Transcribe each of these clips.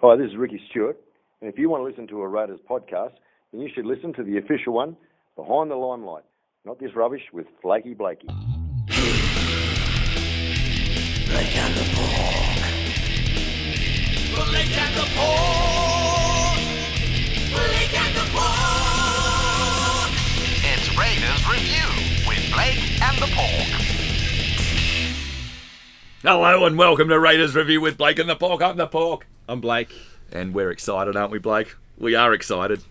Hi, this is Ricky Stewart. And if you want to listen to a Raiders podcast, then you should listen to the official one, Behind the Limelight, not this rubbish with Flaky Blakey. Blake and the Pork. Blake and the Pork. Blake and the Pork. It's Raiders Review with Blake and the Pork. Hello and welcome to Raiders Review with Blake and the Pork. I'm the Pork. I'm Blake. And we're excited, aren't we, Blake? We are excited.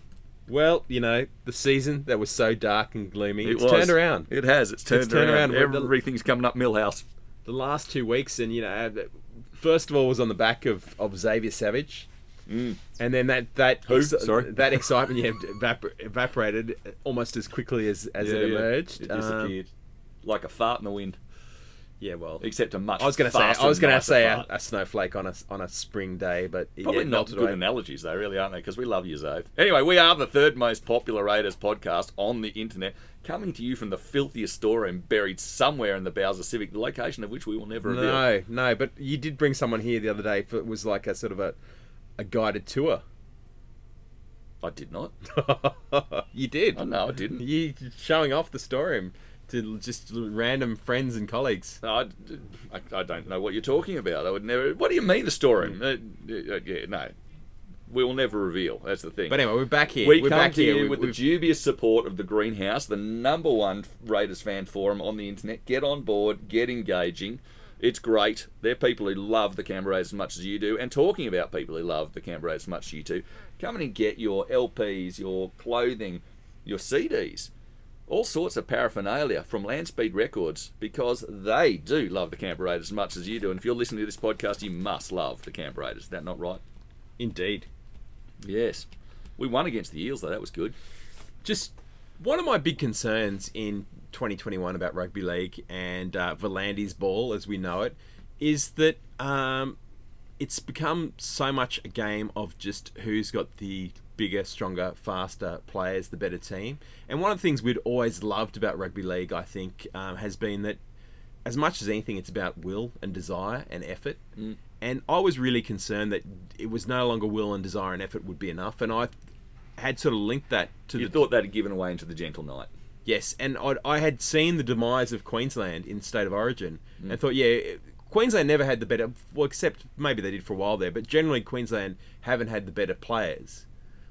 Well, you know, the season that was so dark and gloomy, It it's was. turned around. It has. It's turned, turned around. around. Everything's coming up Milhouse. The last two weeks, and you know, uh, first of all was on the back of, of Xavier Savage, and then that that Who? Sorry? that excitement yeah, evap- evaporated almost as quickly as, as it emerged. It Um, disappeared. like a fart in the wind, yeah, well, except a much I was going to say I was going to say a, a snowflake on a on a spring day, but Probably yeah, not good away. analogies, though, really, aren't they? Because we love you, Zave. Anyway, we are the third most popular Raiders podcast on the internet, coming to you from the filthiest storeroom buried somewhere in the Bowser Civic, the location of which we will never reveal. No, no, but you did bring someone here the other day. For, it was like a sort of a a guided tour. I did not. you did. Oh, no, I didn't. You showing off the storeroom to just random friends and colleagues. I, I, I don't know what you're talking about. I would never. What do you mean the storeroom? Uh, uh, yeah, no, we will never reveal. That's the thing. But anyway, we're back here. we we're come back to here with the we've- dubious support of the Greenhouse, the number one Raiders fan forum on the internet. Get on board, get engaging. It's great. They're people who love the Canberra Raiders as much as you do, and talking about people who love the Canberra Raiders as much as you do. Come in and get your LPs, your clothing, your CDs, all sorts of paraphernalia from Landspeed Records because they do love the Canberra Raiders as much as you do. And if you're listening to this podcast, you must love the Canberra Raiders. Is that not right? indeed. Yes. We won against the Eels, though. That was good. Just one of my big concerns in 2021 about rugby league and uh, V'landys' ball, as we know it, is that um, it's become so much a game of just who's got the bigger, stronger, faster players, the better team. And one of the things we'd always loved about rugby league, I think, um, has been that as much as anything, it's about will and desire and effort. And I was really concerned that it was no longer will and desire and effort would be enough. And I had sort of linked that to You the thought that had given away into the gentle night. Yes, and I'd, I had seen the demise of Queensland in State of Origin, and thought, yeah, Queensland never had the better. Well, except maybe they did for a while there, but generally Queensland haven't had the better players,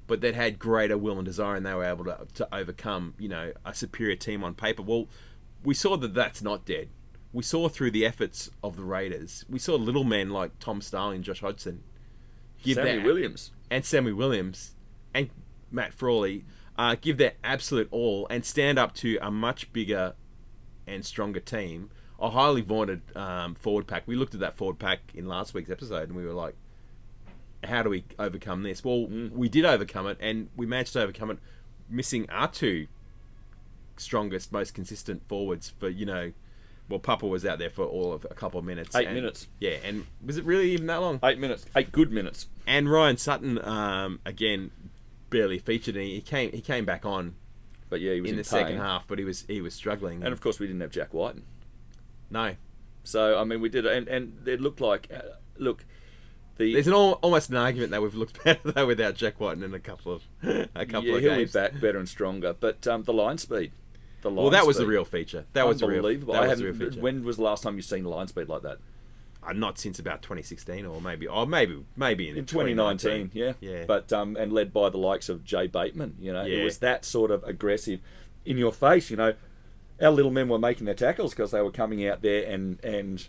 but they'd had greater will and desire, and they were able to, to overcome, you know, a superior team on paper. Well, we saw that that's not dead. We saw through the efforts of the Raiders, we saw little men like Tom Starling, Josh Hodgson, give Sammy their- Williams. and Sammy Williams and Matt Frawley uh, give their absolute all and stand up to a much bigger and stronger team. A highly vaunted um, forward pack. We looked at that forward pack in last week's episode and we were like, how do we overcome this? Well, we did overcome it and we managed to overcome it missing our two strongest, most consistent forwards for, you know, well, Papa was out there for all of a couple of minutes. Eight and- minutes. Yeah, and was it really even that long? Eight minutes. Eight good minutes. and Ryan Sutton um, again barely featured. And he came he came back on But yeah, he was in in, the pain. second half, but he was he was struggling. And of course, we didn't have Jack Wighton. no, So I mean, we did, and and it looked like, uh, look, the there's an al- almost an argument that we've looked better though without Jack Wighton in a couple of a couple yeah, of he'll be back better and stronger. But um, the line speed, the line Well, that was the real feature. That was the real. unbelievable. That I was the real haven't. feature. When was the last time you've seen line speed like that? Uh, not since about 2016, or maybe, or maybe, maybe in, in 2019, yeah, Yeah. But um, and led by the likes of Jay Bateman, you know, it was that sort of aggressive, in your face. You know, our little men were making their tackles because they were coming out there and and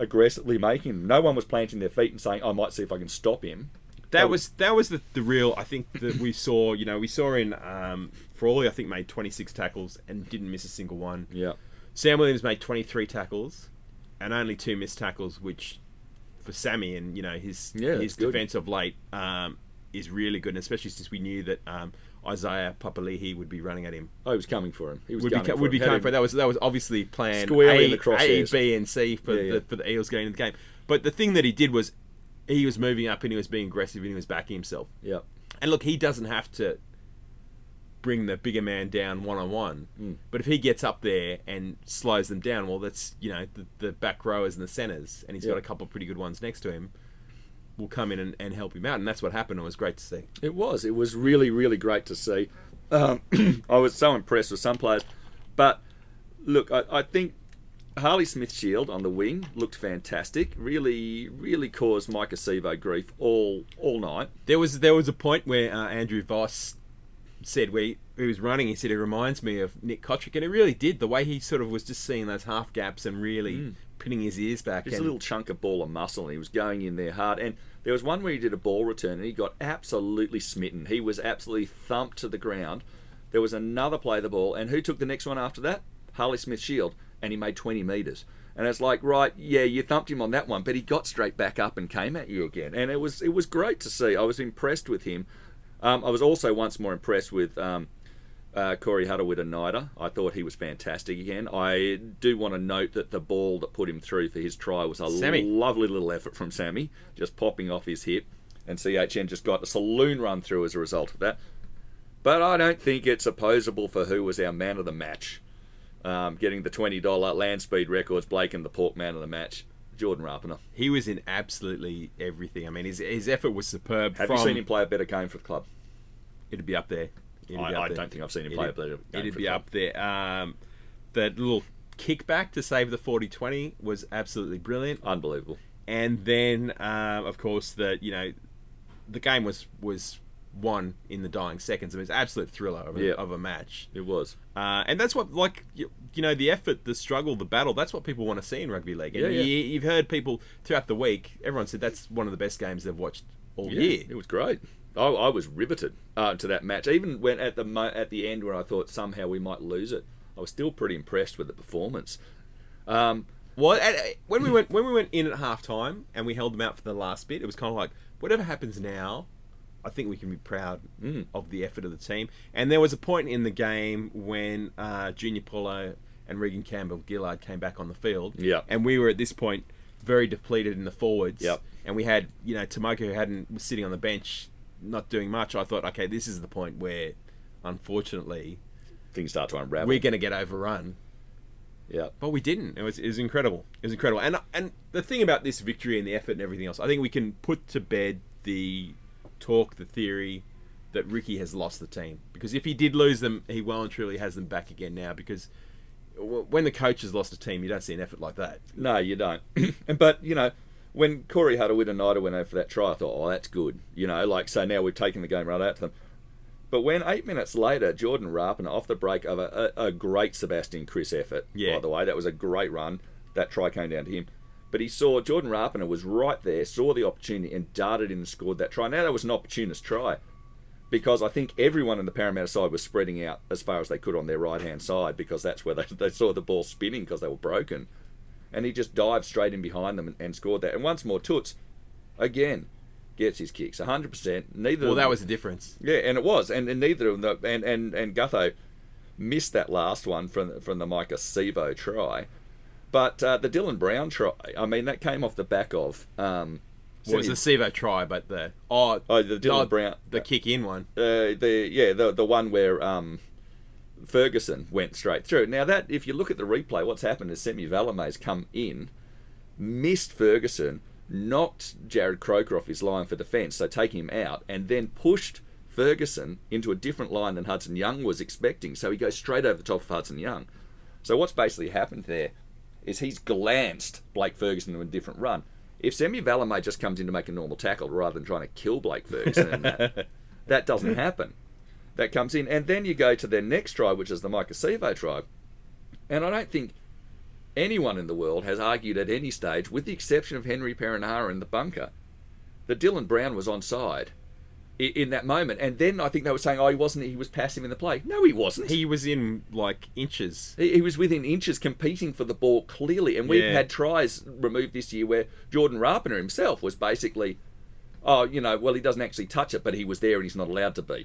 aggressively making. them. No one was planting their feet and saying, "I might see if I can stop him." That was that was the, the real. I think that we saw. You know, we saw in um, Frawley. I think made 26 tackles and didn't miss a single one. Yeah, Sam Williams made 23 tackles and only two missed tackles, which for Sammy and you know his Yeah, his that's good. defense of late um, is really good, and especially since we knew that um, Isaiah Papali'i would be running at him. Oh, he was coming for him. He was Would be for would him. Had coming him- for that was that was obviously plan Squarely in A, the crosshairs. A, B, and C for Yeah, yeah. the for the Eels going into the game. But the thing that he did was he was moving up and he was being aggressive and he was backing himself. Yeah, And look, he doesn't have to bring the bigger man down one on one. But if he gets up there and slows them down, well, that's you know the, the back rowers and the centers, and he's Yeah. got a couple of pretty good ones next to him. Will come in and, and help him out, and that's what happened. It was great to see. It was. It was really, really great to see. Um, I was so impressed with some players. But look, I, I think Harley Smith Shield on the wing looked fantastic. Really, really caused Maika Sivo grief all all night. There was there was a point where uh, Andrew Voss said where he, he was running, he said it reminds me of Nick Cotric, and it really did. The way he sort of was just seeing those half gaps and really pinning his ears back. Just a little chunk of ball of muscle, and he was going in there hard. And there was one where he did a ball return, and he got absolutely smitten. He was absolutely thumped to the ground. There was another play of the ball, and who took the next one after that? Harley Smith Shield, and he made 20 metres. And it's like, right, yeah, you thumped him on that one, but he got straight back up and came at you again. And it was it was great to see. I was impressed with him. Um, I was also once more impressed with um, uh, Corey Harawira-Naera. I thought he was fantastic again. I do want to note that the ball that put him through for his try was a Sammy. lovely little effort from Sammy, just popping off his hip, and CHN just got a saloon run through as a result of that. But I don't think it's opposable for who was our man of the match. Um, getting the $20 Landspeed Records, Blake and the Pork man of the match, Jordan Rapana. he was in absolutely everything. I mean, his his effort was superb. Have from, you seen him play a better game for the club? It'd be up there. It'd I- I don't think I've seen him play a better game It'd be up there. Um, that little kickback to save the 40-20 was absolutely brilliant. Unbelievable. and then um, of course the you know the game was was won in the dying seconds. It was an absolute thriller of a, Yeah. of a match, It was. uh, and that's what like you, you know the effort, the struggle, the battle. That's what people want to see in rugby league. And Yeah, yeah. You, you've heard people throughout the week. Everyone said that's one of the best games they've watched all Yeah, year. it was great. I, I was riveted uh, to that match. Even when at the mo- at the end, where I thought somehow we might lose it, I was still pretty impressed with the performance. Um, Well, at, when we went when we went in at halftime and we held them out for the last bit, it was kind of like whatever happens now, I think we can be proud Mm. of the effort of the team. And there was a point in the game when uh, Junior Paulo and Reagan Campbell Gillard came back on the field. Yeah. and we were at this point very depleted in the forwards. Yep. and we had you know Tomoko who hadn't was sitting on the bench, not doing much. I thought, okay, this is the point where, unfortunately, things start to unravel. we're going to get overrun. yeah, But we didn't. It was it was incredible. It was incredible. And and the thing about this victory and the effort and everything else, I think we can put to bed the talk, the theory that Ricky has lost the team because if he did lose them, he well and truly has them back again now. Because when the coach has lost a team, you don't see an effort like that. no, you don't. And but you know, when Corey Harawira-Naera went over for that try, I thought, oh, that's good. You know, like so now we've taken the game right out to them. But when eight minutes later, Jordan Rapana off the break of a, a, a great Sebastian Kris effort, Yeah. by the way, that was a great run. That try came down to him. But he saw Jordan Rapana was right there, saw the opportunity, and darted in and scored that try. Now that was an opportunist try, because I think everyone in the Parramatta side was spreading out as far as they could on their right hand side because that's where they, they saw the ball spinning because they were broken, and he just dived straight in behind them and, and scored that. And once more, Toots, again, gets his kicks, hundred percent. Neither. Well, that them- was the difference. yeah, and it was, and, and neither of them, and and and Gutho missed that last one from from the Maika Sivo try, but uh, the Dylan Brown try, I mean, that came off the back of um, Well, it was the Sivo try, but the oh, Oh, the Dylan no, Brown- the kick in one. uh, the yeah the the one where um, Ferguson went straight through. Now that if you look at the replay, what's happened is Semi Valemei's come in, missed Ferguson, knocked Jarrod Croker off his line for defence, so taking him out, and then pushed Ferguson into a different line than Hudson Young was expecting. So he goes straight over the top of Hudson Young. So what's basically happened there is he's glanced Blake Ferguson in a different run. If Semi Valemei just comes in to make a normal tackle rather than trying to kill Blake Ferguson, that, that doesn't happen. That comes in, and then you go to their next try, which is the Maika Sivo try. And I don't think anyone in the world has argued at any stage, with the exception of Henry Perenara in the bunker, that Dylan Brown was onside i- in that moment. And then I think they were saying, oh, he wasn't, he was passive in the play. No, he wasn't. He was in like inches. He, he was within inches competing for the ball clearly. And we've Yeah. had tries removed this year where Jordan Rapana himself was basically, oh, you know, well, he doesn't actually touch it, but he was there and he's not allowed to be.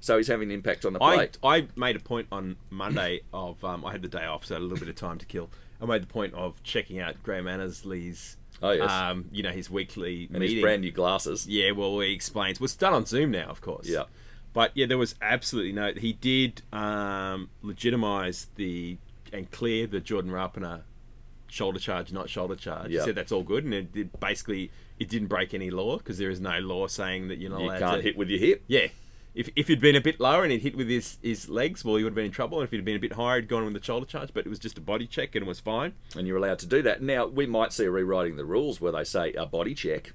So he's having an impact on the I, plate. I made a point on Monday of um, I had the day off, so a little bit of time to kill. I made the point of checking out Graham Annesley's, Oh, yes. um, you know, his weekly and meeting. his brand new glasses. Yeah, well, he explains. Well, it's done on Zoom now, of course. Yeah. But yeah, there was absolutely no. He did um, legitimize the and clear the Jordan Rapana shoulder charge, not shoulder charge. Yeah. He said that's all good, and it did basically it didn't break any law because there is no law saying that you're not You allowed can't to hit with your hip. Yeah. If, if he'd been a bit lower and he'd hit with his, his legs, well, he would have been in trouble. And if he'd been a bit higher, he'd gone with the shoulder charge. But it was just a body check and it was fine. and you're allowed to do that. Now we might see a rewriting of the rules where they say a body check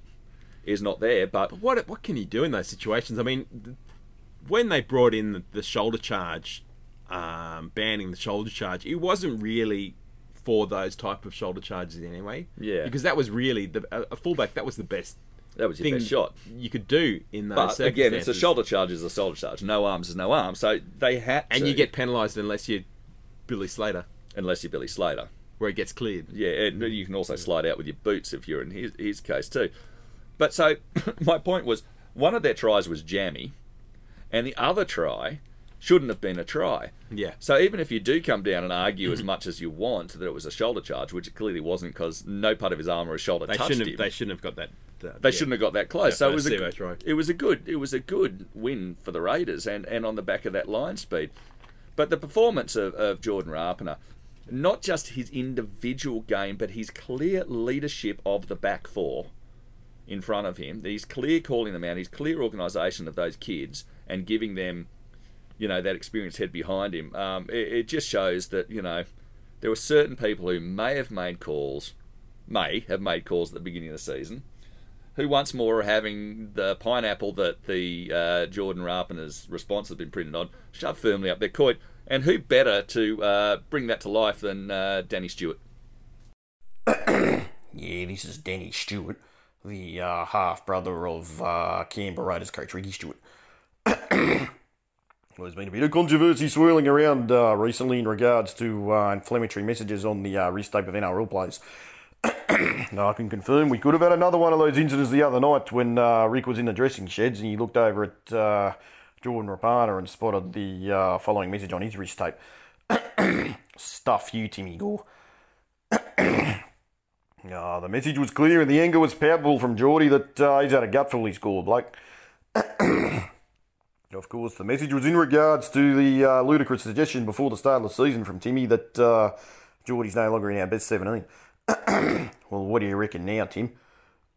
is not there, but But what what can you do in those situations? I mean, when they brought in the, the shoulder charge, um, banning the shoulder charge, it wasn't really for those type of shoulder charges anyway. Yeah. Because that was really the a, a fullback. That was the best that was your best shot. you could do in those But again, it's a shoulder charge is a shoulder charge. No arms is no arm. So they had and to, you get penalised unless you're Billy Slater, unless you're Billy Slater. where it gets cleared. Yeah, and you can also slide out with your boots if you're in his, his case too. But so my point was one of their tries was jammy, and the other try shouldn't have been a try. Yeah. So even if you do come down and argue as much as you want that it was a shoulder charge, which it clearly wasn't because no part of his arm or his shoulder They touched shouldn't. him. They shouldn't have got that. That They yeah. shouldn't have got that close. Yeah, so it was a good, it was a good it was a good win for the Raiders and, and on the back of that line speed. But the performance of, of Jordan Rapana, not just his individual game, but his clear leadership of the back four in front of him, he's clear calling them out, his clear organisation of those kids and giving them, you know, that experienced head behind him. Um, it, it just shows that, you know, there were certain people who may have made calls, may have made calls at the beginning of the season, who once more are having the pineapple that the uh, Jordan Rapana's response has been printed on shoved firmly up their coit. And who better to uh, bring that to life than uh, Danny Stewart? Yeah, this is Danny Stewart, the uh, half brother of uh, Canberra Raiders coach Ricky Stewart. well, there's been a bit of controversy swirling around uh, recently in regards to uh, inflammatory messages on the uh, wrist tape of NRL players. Now, I can confirm we could have had another one of those incidents the other night when uh, Rick was in the dressing sheds and he looked over at uh, Jordan Rapana and spotted the uh, following message on his wrist tape. Stuff you, Timmy Gore. Ah, the message was clear and the anger was palpable from Geordie that uh, he's had a gutful he scored, Blake. of course, the message was in regards to the uh, ludicrous suggestion before the start of the season from Timmy that uh, Geordie's no longer in our best 17. well, what do you reckon now, Tim?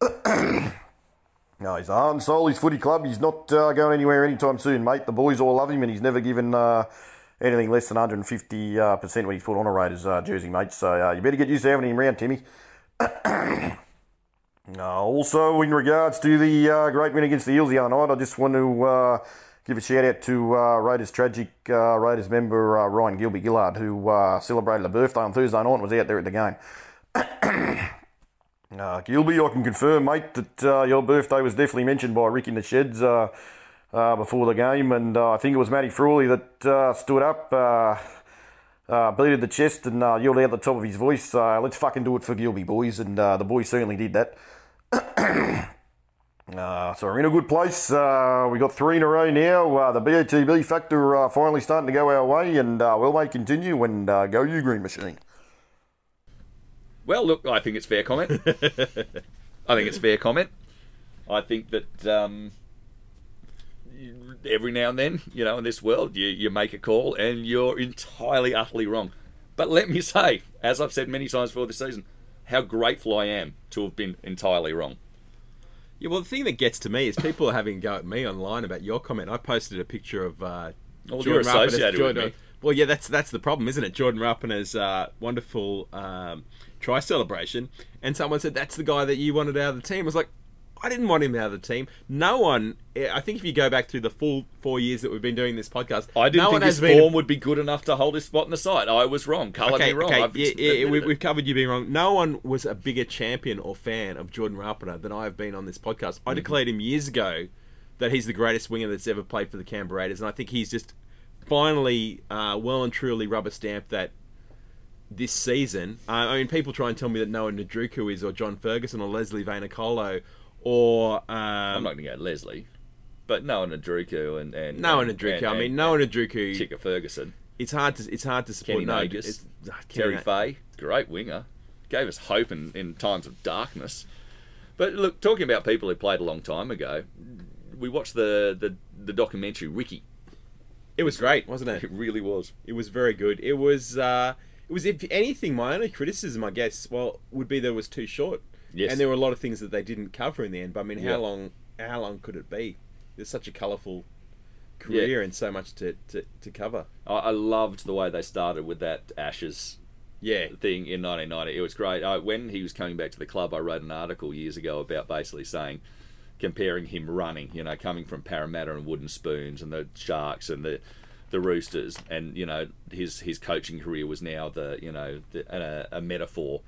no, he's the heart and soul his footy club. He's not uh, going anywhere anytime soon, mate. The boys all love him and he's never given uh, anything less than 150 uh, percent when he's put on a Raiders uh, jersey, mate. So uh, you better get used to having him around, Timmy. Also, in regards to the uh, great win against the Eels the other night, I just want to give a shout out to uh, Raiders tragic Raiders member Ryan Gilby Gillard, who celebrated a birthday on Thursday night and was out there at the game. Uh, Gilby, I can confirm, mate, that uh, your birthday was definitely mentioned by Rick in the sheds uh, uh, before the game, and uh, I think it was Matty Frawley that uh, stood up. Uh, beated the chest and yelled out the top of his voice, let's fucking do it for Gilby, boys. And the boys certainly did that. so we're in a good place. We got three in a row now. The BATB factor finally starting to go our way, and will they continue? And go you, Green Machine. Well, look, I think it's fair comment. I think it's fair comment. I think that um, every now and then, you know, in this world, you, you make a call and you're entirely, utterly wrong. But let me say, as I've said many times before this season, how grateful I am to have been entirely wrong. Yeah, well, the thing that gets to me is people are having a go at me online about your comment. I posted a picture of uh, Well, you're Rapana's- associated with me. Well, yeah, that's that's the problem, isn't it? Jordan Rapana's uh, wonderful um, try celebration, and someone said that's the guy that you wanted out of the team. I was like, I didn't want him out of the team. No one. I think if you go back through the full four years that we've been doing this podcast, I didn't no think one his form would be good enough to hold his spot in the side. I was wrong. Colour okay, me wrong. okay, I've yeah, yeah, we, we've covered you being wrong. No one was a bigger champion or fan of Jordan Rapana than I have been on this podcast. Mm-hmm. I declared him years ago that he's the greatest winger that's ever played for the Canberra Raiders, and I think he's just finally uh, well and truly rubber stamped that this season. Uh, I mean, people try and tell me that Noa Nadruku is, or John Ferguson, or Lesley Vainikolo, or um, I'm not going to go Leslie, but Noa Nadruku and and Noa and- Nadruku. and- I mean, and- Noa and Nadruku. Chicka Ferguson, It's hard to it's hard to support. Kenny no, Nagas, it's- ah, Terry Na- Fay, great winger, gave us hope in, in times of darkness. But look, talking about people who played a long time ago, we watched the the, the documentary Ricky. It was great, wasn't it? It really was. It was very good. It was, uh, it was, if anything, my only criticism, I guess, well, would be that it was too short. Yes. And there were a lot of things that they didn't cover in the end. But I mean, how Yeah. long? How long could it be? There's such a colourful career and so much to, to, to cover. I, I loved the way they started with that Ashes Yeah, thing in 1990. It was great. I, when he was coming back to the club, I wrote an article years ago about basically saying, comparing him running, you know, coming from Parramatta and Wooden Spoons and the Sharks and the the Roosters, and you know, his his coaching career was now the you know the, a, a metaphor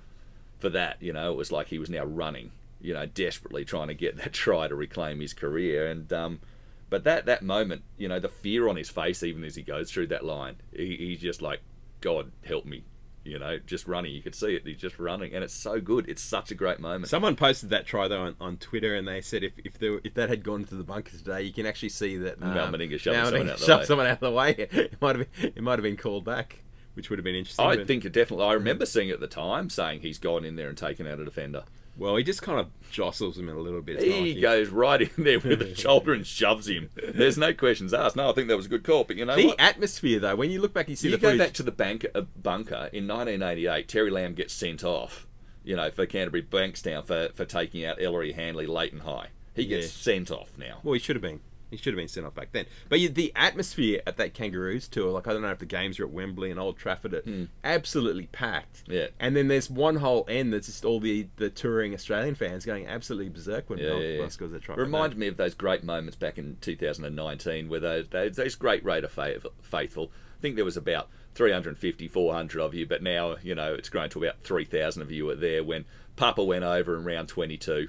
for that. You know, it was like he was now running, you know, desperately trying to get that try to reclaim his career, and um, but that that moment, you know, the fear on his face, even as he goes through that line, he, he's just like, God help me, you know, just running. You could see it. He's just running, and it's so good. It's such a great moment. Someone posted that try though on, on Twitter, and they said if if, there, if that had gone to the bunker today, you can actually see that um, Mal Meninga shoved someone out the shoved way. someone out of the way. It might have been, it might have been called back, which would have been interesting. I but- think it definitely. I remember seeing it at the time, saying he's gone in there and taken out a defender. Well, he just kind of jostles him a little bit. He like he- goes right in there with the shoulder and shoves him. There's no questions asked. No, I think that was a good call. But you know the what? atmosphere though, when you look back, you see you go footage. back to the bank, uh, bunker in 1988. Terry Lamb gets sent off, you know, for Canterbury Bankstown for, for taking out Ellery Hanley late and high. He gets Yeah. sent off now. Well, he should have been. He should have been sent off back then. But you, the atmosphere at that Kangaroos tour, like I don't know if the games are at Wembley and Old Trafford, are hmm. absolutely packed. Yeah. And then there's one whole end that's just all the, the touring Australian fans going absolutely berserk when Yeah, yeah, yeah. Scores try. Reminded me of those great moments back in 2019 where those, those, those great Raider fa- faithful. I think there was about 350, 400 of you, but now, you know, it's grown to about 3,000 of you were there when Papa went over in round 22.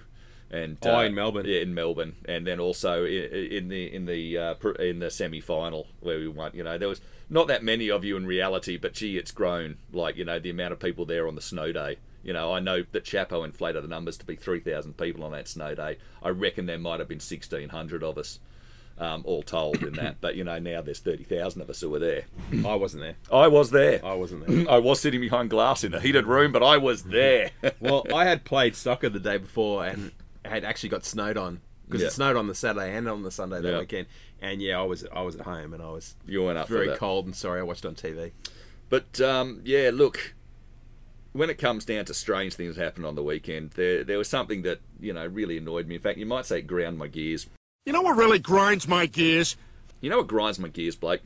And, Oh, uh, in Melbourne. yeah, in Melbourne, and then also i- i- in the in the uh, in the semi final where we won. You know, there was not that many of you in reality, but gee, it's grown. Like you know, the amount of people there on the snow day. You know, I know that Chapo inflated the numbers to be three thousand people on that snow day. I reckon there might have been sixteen hundred of us, um, all told in that. But you know, now there's thirty thousand of us who were there. I wasn't there. I was there. I wasn't there. I was sitting behind glass in a heated room, but I was there. well, I had played soccer the day before and had actually got snowed on because Yeah. it snowed on the Saturday and on the Sunday that Yeah. weekend. And yeah, I was I was at home and I was you went up very cold and sorry. I watched it on TV. But um, yeah, look, when it comes down to strange things that happened on the weekend, there there was something that you know really annoyed me. In fact, you might say it ground my gears. You know what really grinds my gears? You know what grinds my gears, Blake?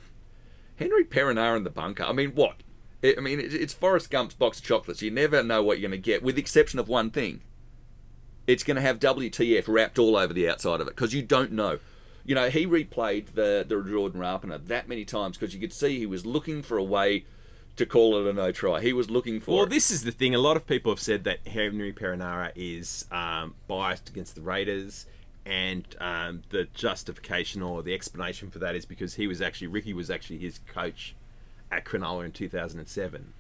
Henry Perenara in the bunker. I mean, what? I I mean, it's Forrest Gump's box of chocolates. You never know what you're going to get, with the exception of one thing. It's going to have WTF wrapped all over the outside of it because you don't know. You know, he replayed the the Jordan Rapana that many times because you could see he was looking for a way to call it a no try. He was looking for. Well, it. this is the thing. A lot of people have said that Henry Perenara is um, biased against the Raiders, and um, the justification or the explanation for that is because he was actually Ricky was actually his coach at Cronulla in 2007,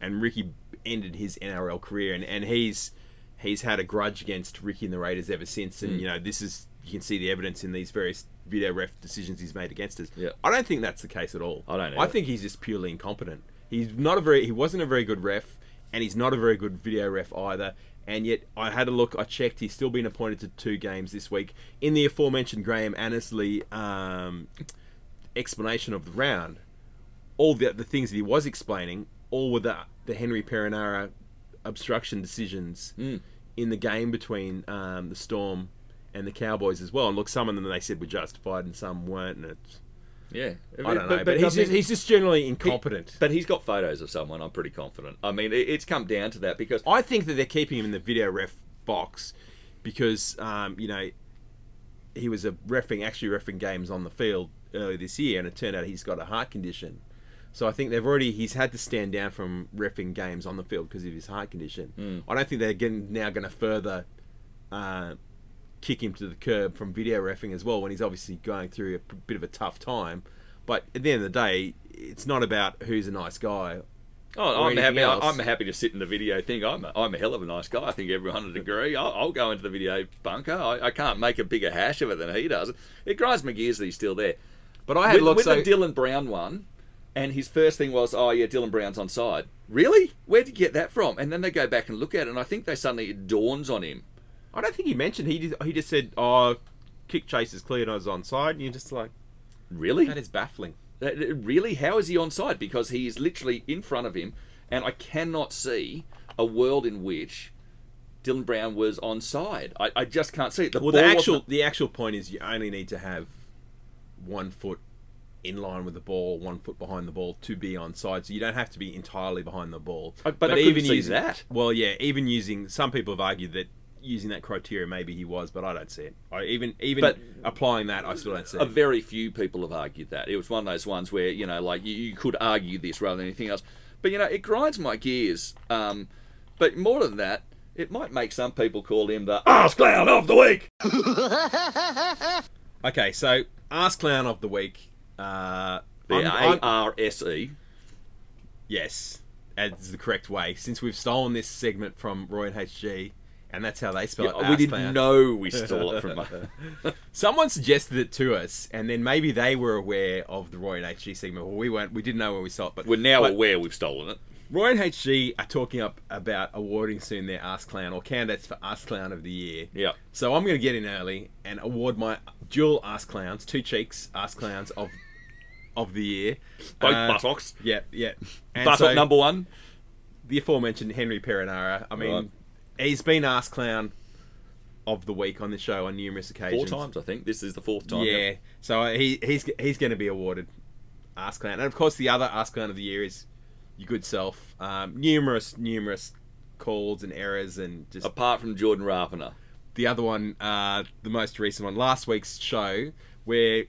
and Ricky ended his NRL career, and, and he's he's had a grudge against Ricky and the Raiders ever since, and you know this is you can see the evidence in these various video ref decisions he's made against us. Yeah. I don't think that's the case at all. I don't know. I think he's just purely incompetent. He's not a very he wasn't a very good ref, and he's not a very good video ref either. And yet, I had a look. I checked. He's still been appointed to two games this week. In the aforementioned Graham Annesley um, explanation of the round, all the the things that he was explaining, all were the the Henry Perenara obstruction decisions in the game between um, the Storm and the Cowboys as well. And look, some of them they said were justified, and some weren't. And it's, yeah, I don't know, but, he's, I mean, just, he's just generally incompetent. But he's got photos of someone. I'm pretty confident. I mean, it, it's come down to that because I think that they're keeping him in the video ref box because um, you know he was a refing actually refing games on the field earlier this year, and it turned out he's got a heart condition. So I think they've already he's had to stand down from refing games on the field because of his heart condition. I don't think they're getting, now going to further uh, kick him to the curb from video refing as well when he's obviously going through a p- bit of a tough time. But at the end of the day, it's not about who's a nice guy Oh, I'm happy. else. I'm happy to sit in the video thing. I'm a, I'm a hell of a nice guy. I think everyone would agree. I'll, I'll go into the video bunker. I, I can't make a bigger hash of it than he does. It grinds my gears that he's still there. But I had with, looked with so the Dylan Brown one, and his first thing was, "Oh yeah, Dylan Brown's on side." Really? Where did you get that from? And then they go back and look at it, and I think they suddenly it dawns on him. I don't think he mentioned he did, he just said, "Oh, kick chase is clear and I was onside." And you're just like, Really? that is baffling. That- that- Really? How is he on side? Because he is literally in front of him, and I cannot see a world in which Dylan Brown was onside. I, I just can't see it. The Well, the actual the actual point is you only need to have one foot in line with the ball, one foot behind the ball to be onside. So you don't have to be entirely behind the ball. Uh, but I couldn't using that. well, yeah, even using some people have argued that using that criteria maybe he was, but I don't see it. I even even But- applying that, I still don't see a it. very few people have argued that. It was one of those ones where, you know, like you, you could argue this rather than anything else. But, you know, it grinds my gears. Um, but more than that, it might make some people call him the ass clown of the week. Okay, so Ask Clown of the Week. Uh, The I'm- A R S E. Yes, that's the correct way. Since we've stolen this segment from Roy and HG, and that's how they spell it. We didn't Clown. know we stole it from. Someone suggested it to us, and then maybe they were aware of the Roy and HG segment. Well, we weren't. We didn't know where we saw it, but We're now but aware we've stolen it. Roy and HG are talking up about awarding soon their Ask Clown or candidates for Ask Clown of the Year. Yeah. So I'm going to get in early and award my dual Ask Clowns, two cheeks Ask Clowns of of the year. Both Uh, buttocks. Yeah, yeah. And Buttock so- number one. the aforementioned Henry Perenara. I mean, Right. he's been asked clown of the week on the show on numerous occasions. Four times, I think. This is the fourth time. Yeah. So he he's he's going to be awarded ask clown, and of course the other ask clown of the year is your good self. Um, numerous numerous calls and errors, and just Apart from Jordan Rapana. the other one, uh, the most recent one, last week's show, where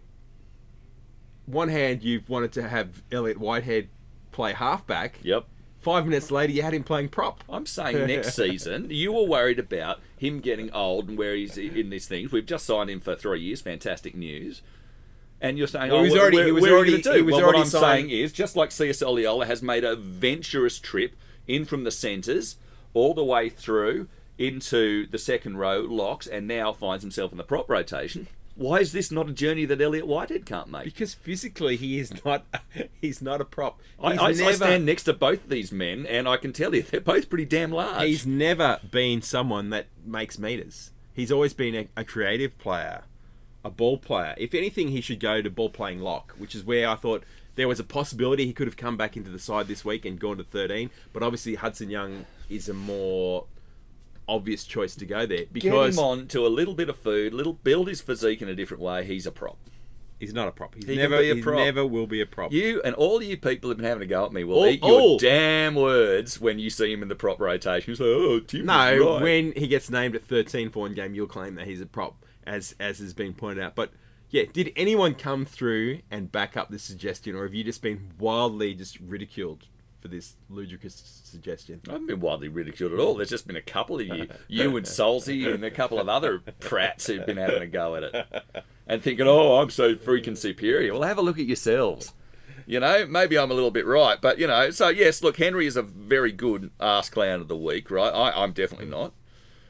one hand you've wanted to have Elliott Whitehead play halfback. Yep. Five minutes later, you had him playing prop. I'm saying next season, you were worried about him getting old and where he's in these things. We've just signed him for three years. Fantastic news. And you're saying, Well, oh, he was already- he was where are you already- do? he was well, already what I'm signed- saying is, just like Sia Soliola has made a venturous trip in from the centres all the way through into the second row locks and now finds himself in the prop rotation. Why is this not a journey that Elliott Whitehead can't make? Because physically, he is not. He's not a prop. I, I, I stand next to both these men, and I can tell you they're both pretty damn large. He's never been someone that makes meters. He's always been a, a creative player, a ball player. If anything, he should go to ball playing lock, which is where I thought there was a possibility he could have come back into the side this week and gone to 13. But obviously, Hudson Young is a more obvious choice to go there because Get him on to a little bit of food, little build his physique in a different way. He's a prop. he's not a prop. He's He can never, be a he prop. never will be a prop. You and all you people have been having a go at me will All- eat your all. damn words when you see him in the prop rotation. You say, "Oh, Tim No, right." when he gets named at 13 for one game, you'll claim that he's a prop, as as has been pointed out. But yeah, did anyone come through and back up this suggestion, or have you just been wildly just ridiculed for this ludicrous suggestion? I haven't been widely ridiculed at all. There's just been a couple of you, you and Solzy, and a couple of other prats who've been having a go at it and thinking, "Oh, I'm so freaking superior." Well, have a look at yourselves. You know, maybe I'm a little bit right, but you know, so yes, look, Henry is a very good ass clown of the week, right? I, I'm definitely not.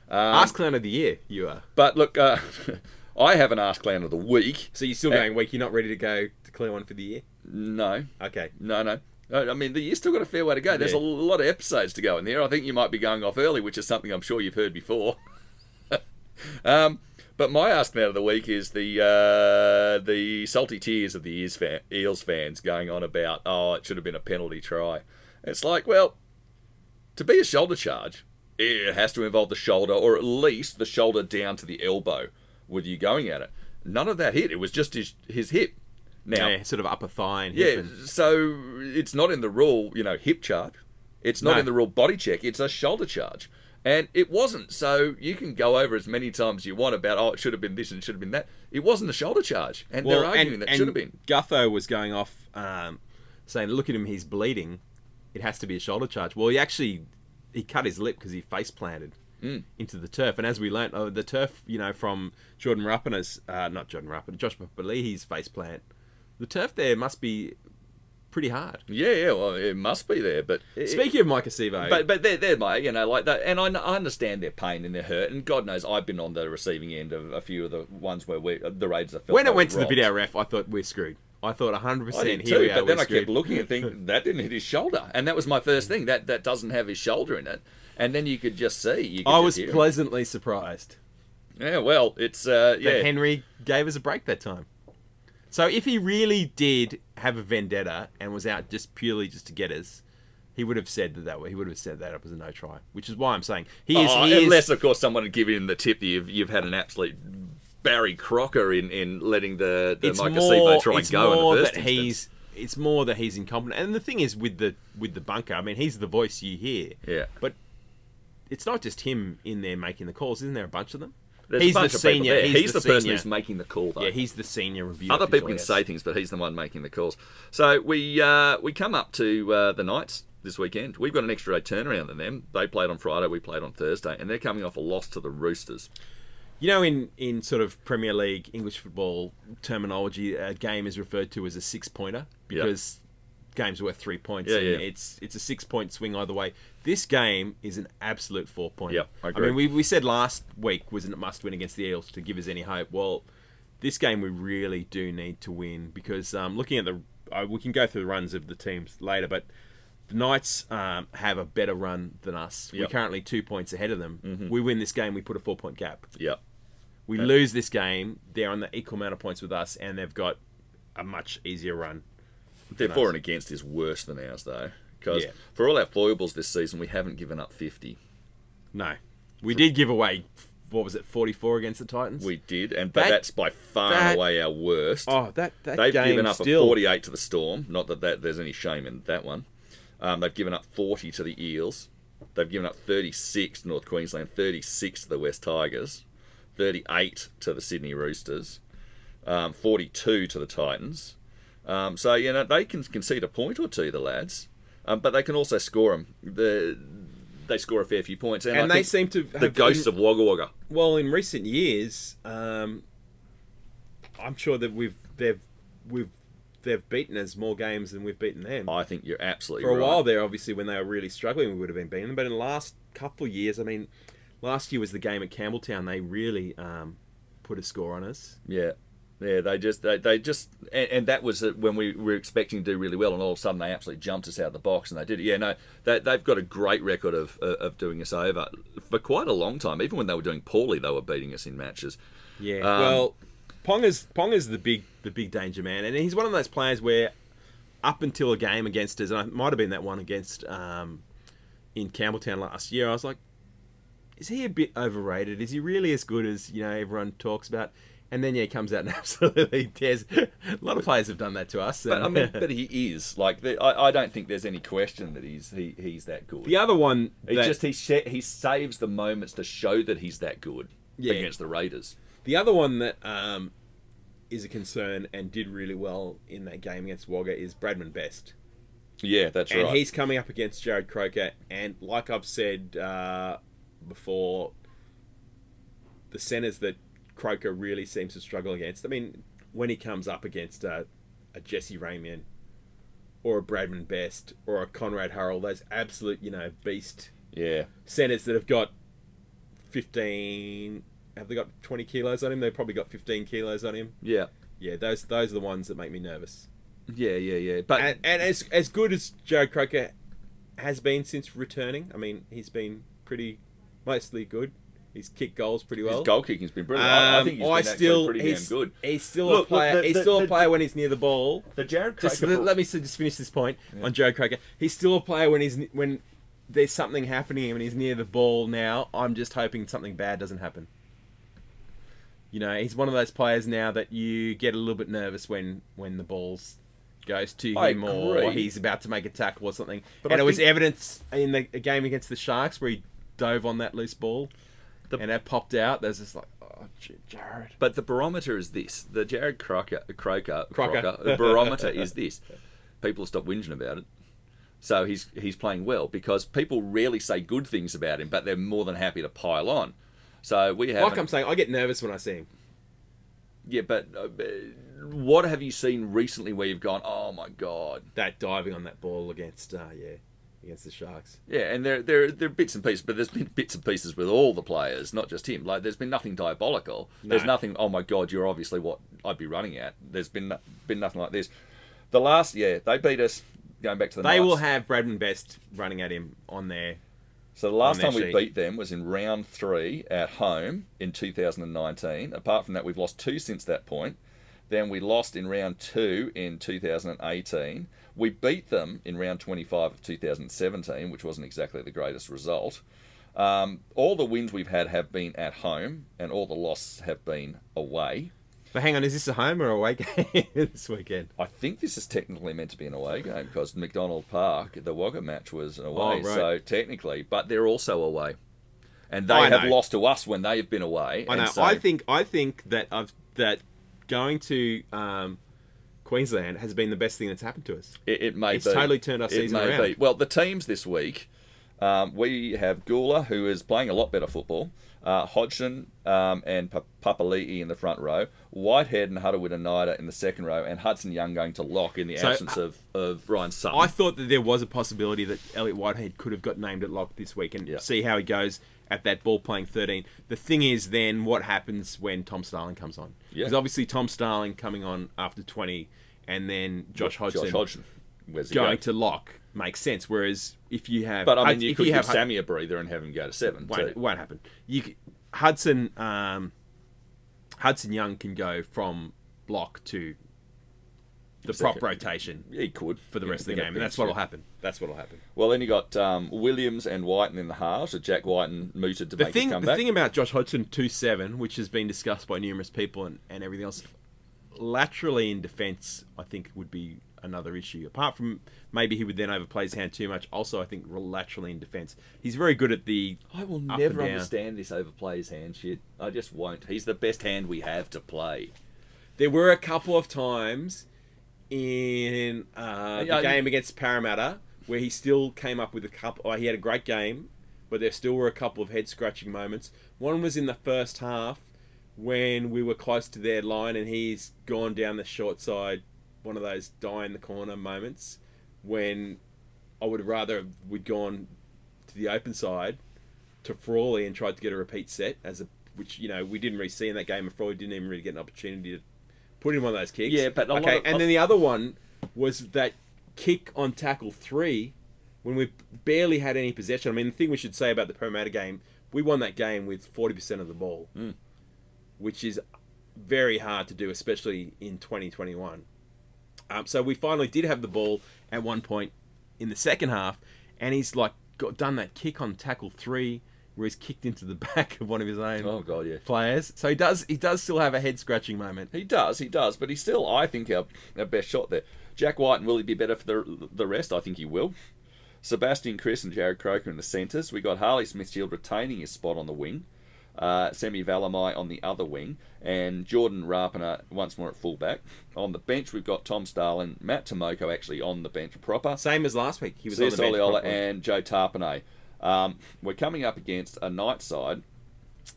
Ask Clown of the Year, you are. But look, uh, I have an ask clown of the week. So you're still going week. You're not ready to go to clear one for the year. No, Okay. no, no. I mean, the year's still got a fair way to go. There's Yeah. a lot of episodes to go in there. I think you might be going off early, which is something I'm sure you've heard before. um, but my ask man of the week is the uh, the salty tears of the Eels, fan, Eels fans going on about, oh, it should have been a penalty try. It's like, well, to be a shoulder charge, it has to involve the shoulder, or at least the shoulder down to the elbow with you going at it. None of that hit. It was just his his hip. Now, Yeah, sort of upper thigh and yeah, hip and- so it's not in the rule, you know, hip charge. It's not No. in the rule body check. It's a shoulder charge. And it wasn't. So you can go over as many times as you want about, oh, it should have been this and it should have been that. It wasn't a shoulder charge. And they're arguing that it should have been. Gutho was going off um, saying, "Look at him, he's bleeding. It has to be a shoulder charge." Well, he actually he cut his lip because he face planted Mm. into the turf, and as we learnt, oh, the turf, you know, from Jordan Rapana's, uh, not Jordan Rapana, Josh Papalii's face plant, the turf there must be pretty hard. Yeah, yeah, well, it must be there. But it- Speaking of Maika Sivo, But but they're, they're my you know like that, and I, I understand their pain and their hurt, and God knows I've been on the receiving end of a few of the ones where we the Raiders have felt when it went to the video ref, I thought we're screwed. I thought 100 I percent did here too, are. but then I kept looking and thinking that didn't hit his shoulder, and that was my first thing. That that doesn't have his shoulder in it, and then you could just see. You could I was pleasantly surprised. Yeah, well, it's uh, yeah. Henry gave us a break that time. So if he really did have a vendetta and was out just purely just to get us, he would have said that that way. He would have said that it was a no try, which is why I'm saying he is. Oh, he is unless, of course, someone had given him the tip that you've, you've had an absolute Barry Crocker in, in letting the, the it's Mike more, try and go more in the first that instance. he's. It's more that he's incompetent, and the thing is with the with the bunker. I mean, he's the voice you hear. Yeah. but it's not just him in there making the calls. Isn't there a bunch of them? There's he's the senior. He's, He's, the, person senior. who's making the call, though. Yeah, he's the senior review. Other people can say things, but he's the one making the calls. So we uh, we come up to uh, the Knights this weekend. We've got an extra day turnaround than them. They played on Friday, we played on Thursday, and they're coming off a loss to the Roosters. You know, in, in sort of Premier League English football terminology, a game is referred to as a six pointer because games worth three points. Yeah, and yeah. It's it's a six point swing either way. This game is an absolute four point. Yep, I agree. I mean, we, we said last week was a must win against the Eels to give us any hope. Well, this game we really do need to win because um, looking at the, uh, we can go through the runs of the teams later, but the Knights um, have a better run than us. We're currently two points ahead of them. We win this game, we put a four point gap. Yep. We lose this game, they're on the equal amount of points with us, and they've got a much easier run. Their for and against is worse than ours, though. Because Yeah. for all our foibles this season, we haven't given up 50. No, we did give away what was it, forty four against the Titans. We did, and but That- that's by far that- and away our worst. oh that that They've given up still. a 48 to the Storm. Not that, that there's any shame in that one. Um, they've given up 40 to the Eels. They've given up 36 to North Queensland, 36 to the West Tigers, 38 to the Sydney Roosters, um, 42 to the Titans. Um, so you know they can concede a point or two, the lads, um, but they can also score them. The, they score a fair few points, and, and they seem to the ghosts of Wagga Wagga. Well, in recent years, um, I'm sure that we've they've we've they've beaten us more games than we've beaten them. I think you're absolutely right. For a right. while there, obviously, when they were really struggling, we would have been beating them. But in the last couple of years, I mean, last year was the game at Campbelltown. They really um, put a score on us. Yeah, yeah. They just they, they just and, and that was uh, when we were expecting to do really well, and all of a sudden they absolutely jumped us out of the box, and they did it. Yeah, no, they, they've got a great record of of of doing us over for quite a long time. Even when they were doing poorly, they were beating us in matches. Yeah. Um, well, pong is the big the big danger man, and he's one of those players where up until a game against us, and it might have been that one against um, in Campbelltown last year, I was like, is he a bit overrated? Is he really as good as you know everyone talks about? And then yeah, he comes out and absolutely tears. A lot of players have done that to us. But I mean, but he is like the, I, I don't think there's any question that he's he, he's that good. the other one, He just he sh- he saves the moments to show that he's that good Yeah. against the Raiders. The other one that um, is a concern and did really well in that game against Wagga is Bradman Best. Yeah, that's and right. And he's coming up against Jarrod Croker. And like I've said uh, before, the centres that Croker really seems to struggle against. I mean, when he comes up against uh, a Jesse Ramien or a Bradman Best or a Konrad Hurrell, those absolute, you know, beast yeah, centres that have got 15. Have they got 20 kilos on him? They've probably got 15 kilos on him. yeah, Yeah, those those are the ones that make me nervous. yeah, yeah, yeah. But And, and as as good as Jarrod Croker has been since returning, I mean, he's been pretty mostly good. He's kicked goals pretty well. his goal kicking's been brilliant. I, I Um, think he's I been still pretty damn good. he's still Look, a look, player. the- he's still the- a player when he's near the ball. The Jarrod Just, Croker. let me just finish this point on Jarrod Croker. He's still a player when he's when there's something happening and he's near the ball. Now I'm just hoping something bad doesn't happen. You know, he's one of those players now that you get a little bit nervous when when the balls goes to I him or he's about to make a tackle or something. But and I it was evidence in the a game against the Sharks where he dove on that loose ball The- and it popped out. There's just like, oh, J- Jarrod. But the barometer is this: the Jarrod Crocker, Croker, Crocker. Crocker, the barometer is this. People stop whinging about it. So he's he's playing well because people rarely say good things about him, but they're more than happy to pile on. So we have Like I'm saying, I get nervous when I see him. yeah, but uh, what have you seen recently where you've gone, oh my god, that diving on that ball against uh, yeah against the Sharks. yeah, and there there there are bits and pieces, but there's been bits and pieces with all the players, not just him. Like there's been nothing diabolical. There's nothing. Oh my god, you're obviously what I'd be running at. There's been been nothing like this. The last yeah, they beat us. Going back to the They will have Bradman Best running at him on there. So the last their time we beat them was in round three at home in 2019. Apart from that, we've lost two since that point. Then we lost in round two in 2018. We beat them in round 25 of 2017, which wasn't exactly the greatest result. Um, all the wins we've had have been at home, and all the losses have been away. But hang on, is this a home or away game this weekend? I think this is technically meant to be an away game because McDonald Park, the Wagga match was away, Oh, right. so technically, but they're also away, and they I have know. lost to us when they've been away. I know. so- I think I think that I've that going to um, Queensland has been the best thing that's happened to us. It, it may It's be. totally turned our It season around. be. Well, the teams this week, um, we have Guler, who is playing a lot better football, uh, Hodgson um, and Pa- Papali'i in the front row, Whitehead and Harawira in the second row, and Hudson Young going to lock in the So, absence of, of Ryan Sutton. I thought that there was a possibility that Elliott Whitehead could have got named at lock this week and Yeah. see how he goes at that ball playing 13. The thing is, then what happens when Tom Starling comes on? Yeah. Because obviously Tom Starling coming on after 20, and then Josh Hodgson, Josh Hodgson. Where's going going? to lock makes sense. Whereas if you have, But I mean, you if could give have Sammy a breather and have him go to seven. won't, too. won't happen. You Hudson um, Hudson Young can go from block to the prop rotation He could for the rest of the game, and that's what'll yeah. happen. That's what'll happen. Well, then you got um, Williams and Wighton in the halves. So Jack Wighton mooted to The make thing, his the thing about Josh Hodgson two seven, which has been discussed by numerous people and, and everything else, laterally in defence, I think would be another issue. Apart from maybe he would then overplay his hand too much. Also, I think laterally in defence, he's very good at the. I will never understand this overplay his hand shit. I just won't. He's the best hand we have to play. There were a couple of times in uh, the game against Parramatta where he still came up with a couple. Oh, he had a great game, but there still were a couple of head scratching moments. One was in the first half when we were close to their line and he's gone down the short side. One of those die in the corner moments when I would rather we'd gone to the open side to Frawley and tried to get a repeat set as a which you know we didn't really see in that game and Frawley didn't even really get an opportunity to put in one of those kicks. Yeah, but okay, of- and then the other one was that kick on tackle three when we barely had any possession. I mean, the thing we should say about the Parramatta game, we won that game with forty percent of the ball, Hmm. Which is very hard to do, especially in 2021. Um, so we finally did have the ball at one point in the second half, and he's like got done that kick on tackle three, where he's kicked into the back of one of his own Oh god, yeah. players. So he does he does still have a head scratching moment. He does, he does, but he's still, I think, our, our best shot there. Jack White, will he be better for the the rest? I think he will. Sebastian Kris and Jarrod Croker in the centres. We got Harley Smith-Shields retaining his spot on the wing. Uh, Semi Valemei on the other wing, and Jordan Rapana once more at fullback. On the bench, we've got Tom Starlin, Matt Timoko actually on the bench proper. Same as last week. He was on Sis the bench. Oliola and Joe Tapine. Um, we're coming up against a night side.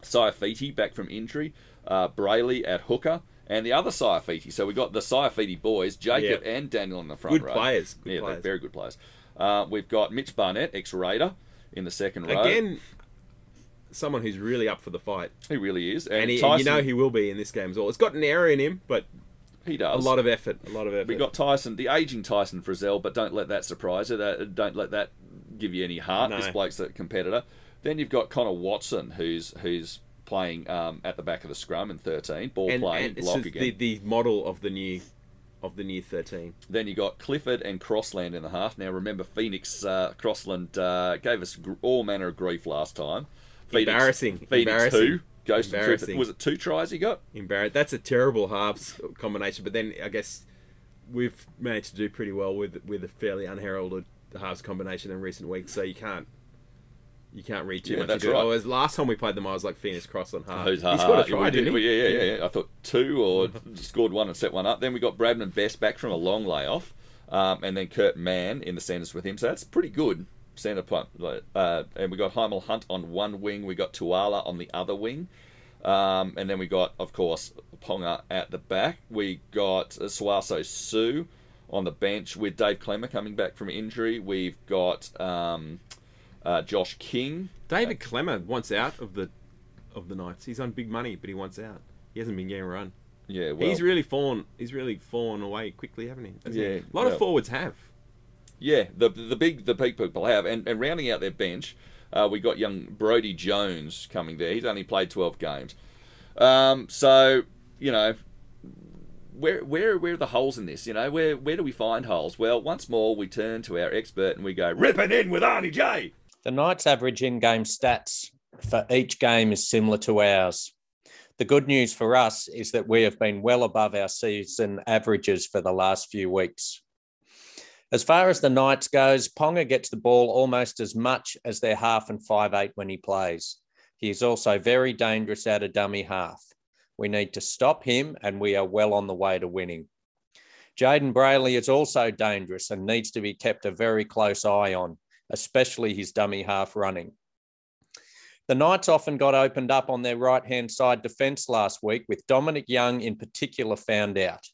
Saifiti back from injury. Uh, Brailey at hooker. And the other Saifiti. So we've got the Saifiti boys, Jacob Yeah. and Daniel in the front Good row. players, good yeah, players. they're very good players. Uh, we've got Mitch Barnett, ex-Raider, in the second row. again, someone who's really up for the fight, He really is. And, and, he, Tyson, you know he will be in this game as well. It's got an error in him, but he does a lot of effort. A lot of effort. We got Tyson, the aging Tyson Frizell, but don't let that surprise you. That, don't let that give you any heart. No. This bloke's a competitor. Then you've got Connor Watson, who's who's playing um, at the back of the scrum in 13, ball and, playing, and it's lock the, again. the, the model of the new of the new 13. Then you got Clifford and Crossland in the half. Now remember, Phoenix uh, Crossland uh, gave us gr- all manner of grief last time. Phoenix, Embarrassing. Phoenix Embarrassing. two goes to Clifford. Was it two tries he got? Embarrassing. That's a terrible halves combination. But then I guess we've managed to do pretty well with with a fairly unheralded halves combination in recent weeks. So you can't you can't read too Yeah, much that's into right. it. Oh, as last time we played them, I was like Phoenix Crossland half. Who's He's got to try, we didn't he? Yeah, yeah, yeah, yeah. I thought two or scored one and set one up. Then we got Bradman Best back from a long layoff, um, and then Kurt Mann in the centres with him. So that's pretty good centre. Uh, and we got Hymel Hunt on one wing. We got Tuala on the other wing. Um, and then we got, of course, Ponga at the back. We got uh, Sauaso Sue on the bench with Dave Klemmer coming back from injury. We've got um, uh, Josh King. David Klemmer wants out of the of the Knights. He's on big money, but he wants out. He hasn't been getting a run. Yeah, well, he's really fallen. He's really fallen away quickly, haven't he? Yeah, a lot well- of forwards have. Yeah, the the big the big people have, and, and rounding out their bench, uh, we got young Brodie Jones coming there. He's only played twelve games, um, so you know where where where are the holes in this? You know, where where do we find holes? Well, once more we turn to our expert and we go ripping in with Arnie J. The Knights' average in game stats for each game is similar to ours. The good news for us is that we have been well above our season averages for the last few weeks. As far as the Knights goes, Ponga gets the ball almost as much as their half and five eight when he plays. He is also very dangerous out of dummy half. We need to stop him, and we are well on the way to winning. Jayden Brailey is also dangerous and needs to be kept a very close eye on, especially his dummy half running. The Knights often got opened up on their right hand side defence last week, with Dominic Young in particular found out.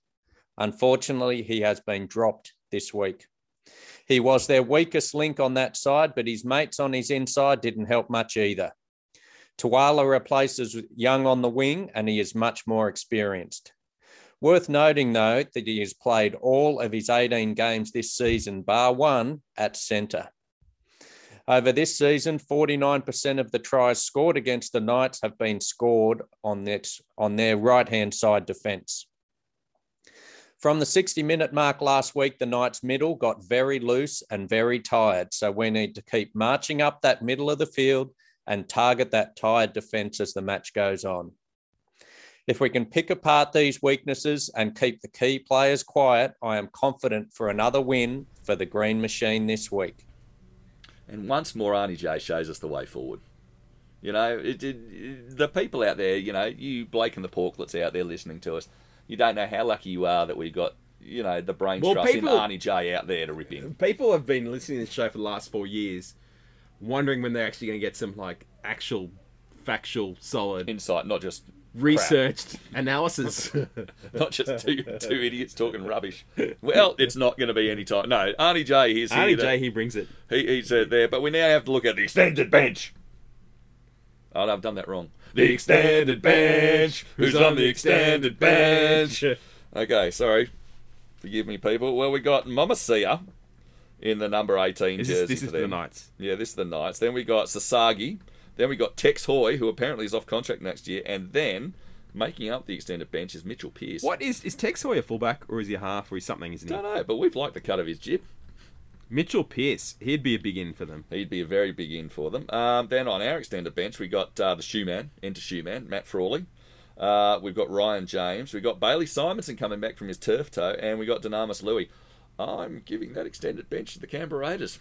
Unfortunately, he has been dropped this week. He was their weakest link on that side, but his mates on his inside didn't help much either. Tuala replaces Young on the wing, and he is much more experienced. Worth noting, though, that he has played all of his 18 games this season, bar one, at centre. Over this season, 49% of the tries scored against the Knights have been scored on, that, on their right hand side defence. From the 60 minute mark last week, the Knights' middle got very loose and very tired. So we need to keep marching up that middle of the field and target that tired defence as the match goes on. If we can pick apart these weaknesses and keep the key players quiet, I am confident for another win for the Green Machine this week. And once more, Arnie J shows us the way forward. You know, it, it, the people out there, you know, you Blake and the Porklets out there listening to us, you don't know how lucky you are that we got, you know, the brain Well, trust people- in Arnie J out there to rip in. People have been listening to this show for the last four years, wondering when they're actually going to get some like actual, factual, solid, Insight, not just researched analysis. not just two two idiots talking rubbish. Well, it's not going to be any time. No, Arnie J, he's here. Arnie to- J, he brings it. He, he's uh, there, but we now have to look at the extended bench. Oh, no, I've done that wrong. The extended bench. Who's on the extended bench? Okay, sorry. Forgive me, people. Well, we got Mama Sia in the number 18 This jersey. is, this for is the. Knights. Yeah, this is the Knights. Then we got Sasagi. Then we got Tex Hoy, who apparently is off contract next year. And then making up the extended bench is Mitchell Pearce. What is is Tex Hoy a fullback or is he a half or is something? Isn't he? Don't know, but we've liked the cut of his jib. Mitchell Pearce, he'd be a big in for them. He'd be a very big in for them. Um, then on our extended bench, we got uh, the shoeman, enter shoeman, Matt Frawley. Uh, we've got Ryan James. We've got Bailey Simonson coming back from his turf toe. And we got Dunamis Lui. I'm giving that extended bench to the Canberra Raiders.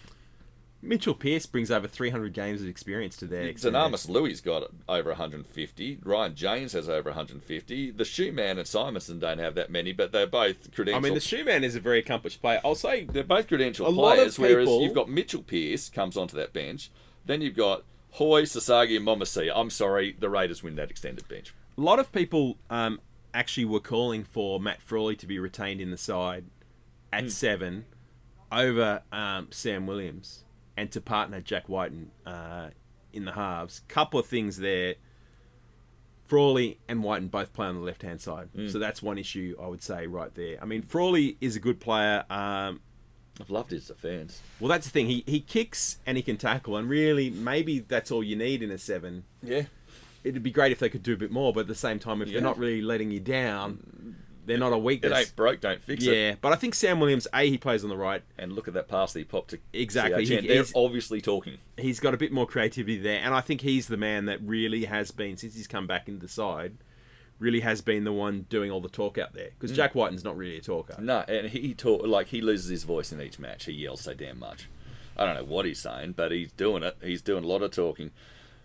Mitchell Pearce brings over 300 games of experience to their Dunamis Lui got over 150. Ryan James has over 150. The shoeman and Simonson don't have that many, but they're both credentialed. I mean, the shoeman is a very accomplished player. I'll say they're both credentialed A lot of players, whereas you've got Mitchell Pearce comes onto that bench. Then you've got Hoy, Sasagi, and Momasia. I'm sorry, the Raiders win that extended bench. a lot of people um, actually were calling for Matt Frawley to be retained in the side at Hmm. seven over um, Sam Williams and to partner Jack Wighton uh, in the halves. Couple of things there. Frawley and Wighton both play on the left hand side, Hmm. so that's one issue I would say right there. I mean, Frawley is a good player. Um, I've loved his defence. well, that's the thing. He he kicks and he can tackle, and really, maybe that's all you need in a seven. Yeah. It'd be great if they could do a bit more, but at the same time, if Yeah. they're not really letting you down, they're not a It weakness. ain't broke, don't fix it. yeah, but I think Sam Williams, a he plays on the right. And look at that pass that he popped to Exactly. He- They're he's- obviously talking. He's got a bit more creativity there, and I think he's the man that really has been since he's come back into the side. Really has been the one doing all the talk out there because Jack Wighton's not really a talker. No, and he talk like he loses his voice in each match. He yells so damn much. I don't know what he's saying, but he's doing it. He's doing a lot of talking.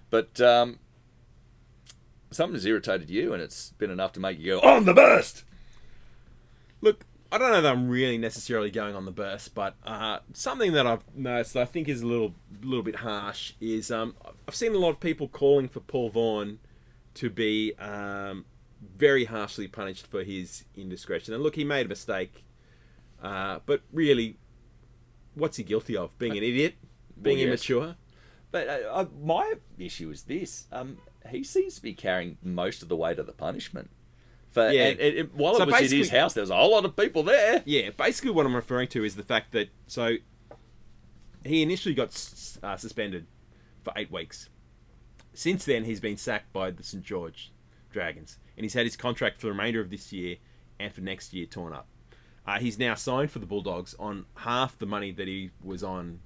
But um, something's irritated you, and it's been enough to make you go on the burst. Look, I don't know that I'm really necessarily going on the burst, but uh, something that I've noticed that I think is a little little bit harsh is um, I've seen a lot of people calling for Paul Vaughan to be um, very harshly punished for his indiscretion. And look, he made a mistake, uh, but really, what's he guilty of? Being an idiot, being Well, yes. immature. But uh, uh, my issue is this: um, he seems to be carrying most of the weight of the punishment. For, Yeah. and, and, and while So it was at his basically- house, there was a whole lot of people there. Yeah, basically what I'm referring to is the fact that so he initially got uh, suspended for eight weeks. Since then, he's been sacked by the St George Dragons, and he's had his contract for the remainder of this year and for next year torn up. Uh, he's now signed for the Bulldogs on half the money that he was on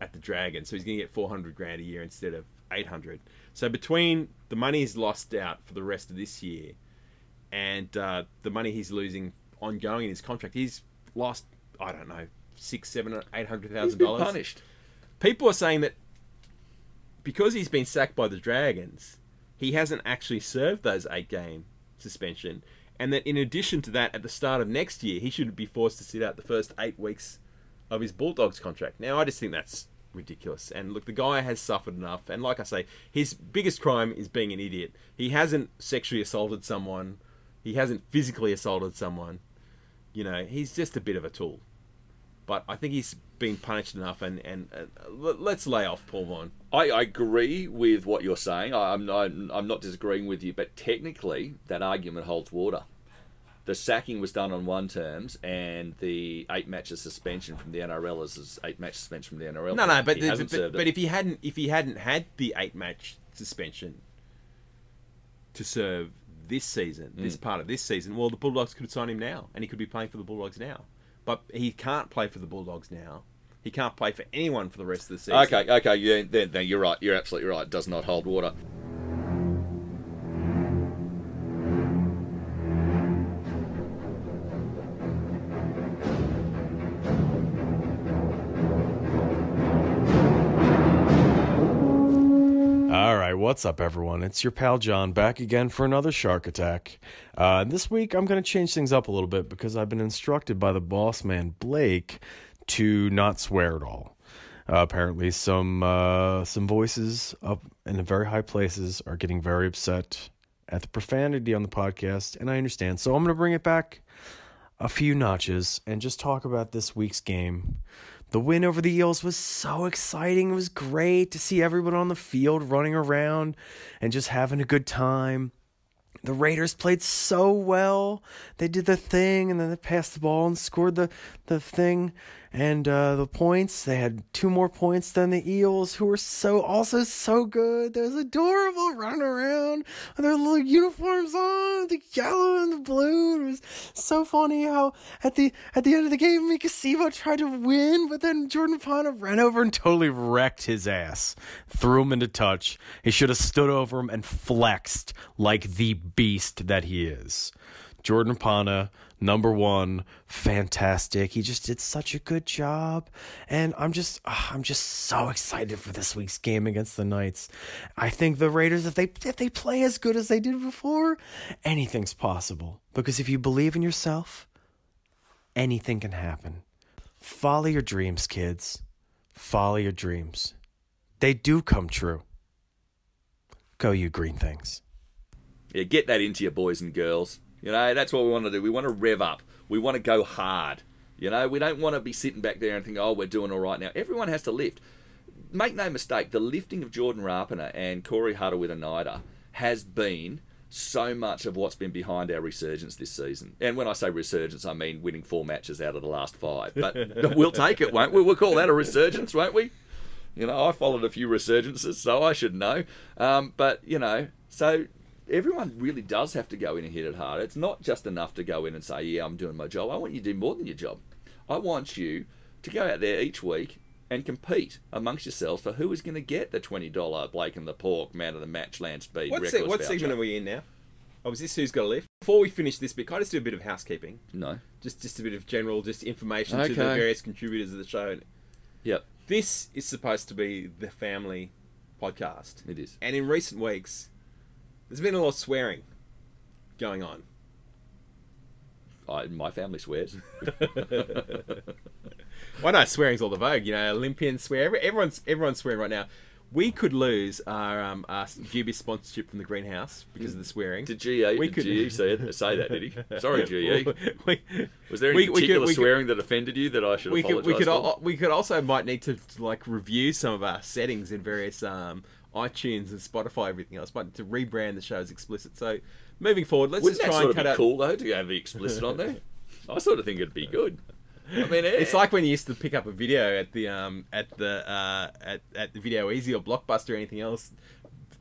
at the Dragon, so he's going to get 400 grand a year instead of 800. So between the money he's lost out for the rest of this year and uh, the money he's losing ongoing in his contract, he's lost I don't know six, seven, eight hundred dollars. punished. People are saying that because he's been sacked by the Dragons, he hasn't actually served those eight game suspension, and that in addition to that, at the start of next year, he should be forced to sit out the first eight weeks of his Bulldogs contract. Now, I just think that's ridiculous. And look, the guy has suffered enough, and like I say, his biggest crime is being an idiot. He hasn't sexually assaulted someone, he hasn't physically assaulted someone. You know, he's just a bit of a tool. But I think he's been punished enough, and and uh, let- let's lay off Paul Vaughan. I, I agree with what you're saying. I, I'm, I'm I'm not disagreeing with you, but technically that argument holds water. The sacking was done on one terms, and the eight matches suspension from the NRL is eight match suspension from the NRL. No, no, but he the- but, but it. if he hadn't if he hadn't had the eight match suspension to serve this season, this Mm. part of this season, well, the Bulldogs could sign him now, and he could be playing for the Bulldogs now. But he can't play for the Bulldogs now. He can't play for anyone for the rest of the season. Okay, okay, yeah, then, then you're right. You're absolutely right. It does not hold water. What's up, everyone? It's your pal John back again for another shark attack. Uh, this week, I'm going to change things up a little bit because I've been instructed by the boss man Blake to not swear at all. Uh, apparently, some uh, some voices up in the very high places are getting very upset at the profanity on the podcast, and I understand. So I'm going to bring it back a few notches and just talk about this week's game. The win over the Eels was so exciting. It was great to see everyone on the field running around and just having a good time. The Raiders played so well. They did the thing and then they passed the ball and scored the, the thing and uh, the points. They had two more points than the Eels, who were so also so good. They're adorable running around with their little uniforms on, the yellow and the blue. It was so funny how at the at the end of the game, Maika Sivo tried to win, but then Jordan Pana ran over and totally wrecked his ass. Threw him into touch. He should have stood over him and flexed like the beast that he is. Jordan Pana, number one, fantastic. He just did such a good job, and I'm just, ah, I'm just so excited for this week's game against the Knights. I think the Raiders, if they if they play as good as they did before, anything's possible. Because if you believe in yourself, anything can happen. Follow your dreams, kids. Follow your dreams. They do come true. Go, you green things. Yeah, get that into your boys and girls. You know, that's what we want to do. We want to rev up. We want to go hard. You know, we don't want to be sitting back there and think, oh, we're doing all right now. Everyone has to lift. Make no mistake, the lifting of Jordan Rapana and Corey Harawira-Naera has been so much of what's been behind our resurgence this season. And when I say resurgence, I mean winning four matches out of the last five. But we'll take it, won't we? We'll call that a resurgence, won't we? You know, I followed a few resurgences, so I should know. Um, but, you know, so everyone really does have to go in and hit it hard. It's not just enough to go in and say, yeah, I'm doing my job. I want you to do more than your job. I want you to go out there each week and compete amongst yourselves for who is going to get the $20 Blake and the Pork Man of the Match Landspeed What, se- what segment are we in now? Oh, is this who's got a lift? Before we finish this bit, can I just do a bit of housekeeping? No. Just just a bit of general just information to the various contributors of the show. Yep, This is supposed to be the family podcast. it is. And in recent weeks, there's been a lot of swearing going on. I, my family swears. Why no, swearing's all the vogue. You know, Olympians swear. Everyone's everyone's swearing right now. We could lose our um, our Dubious sponsorship from the greenhouse because of the swearing. Did GE, We could- GE say, it, say that, did he? Sorry, GE. we, Was there any we- could- particular we could- swearing that offended you that I should we could apologise we could al- we could also might need to, like review some of our settings in various um, iTunes and Spotify everything else, but to rebrand the show as explicit. So moving forward, let's Wouldn't just that try sort and of cut be out. cool though to have the explicit on there? I sort of think it'd be good. I mean, It's like when you used to pick up a video at the um at the uh at, at the Video Easy or Blockbuster or anything else.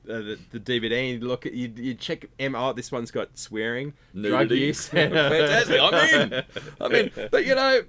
uh, the, the DVD and you look at you, you check M. Oh, this one's got swearing, drug Nudity. use. Fantastic. I'm in. I'm in. But you know,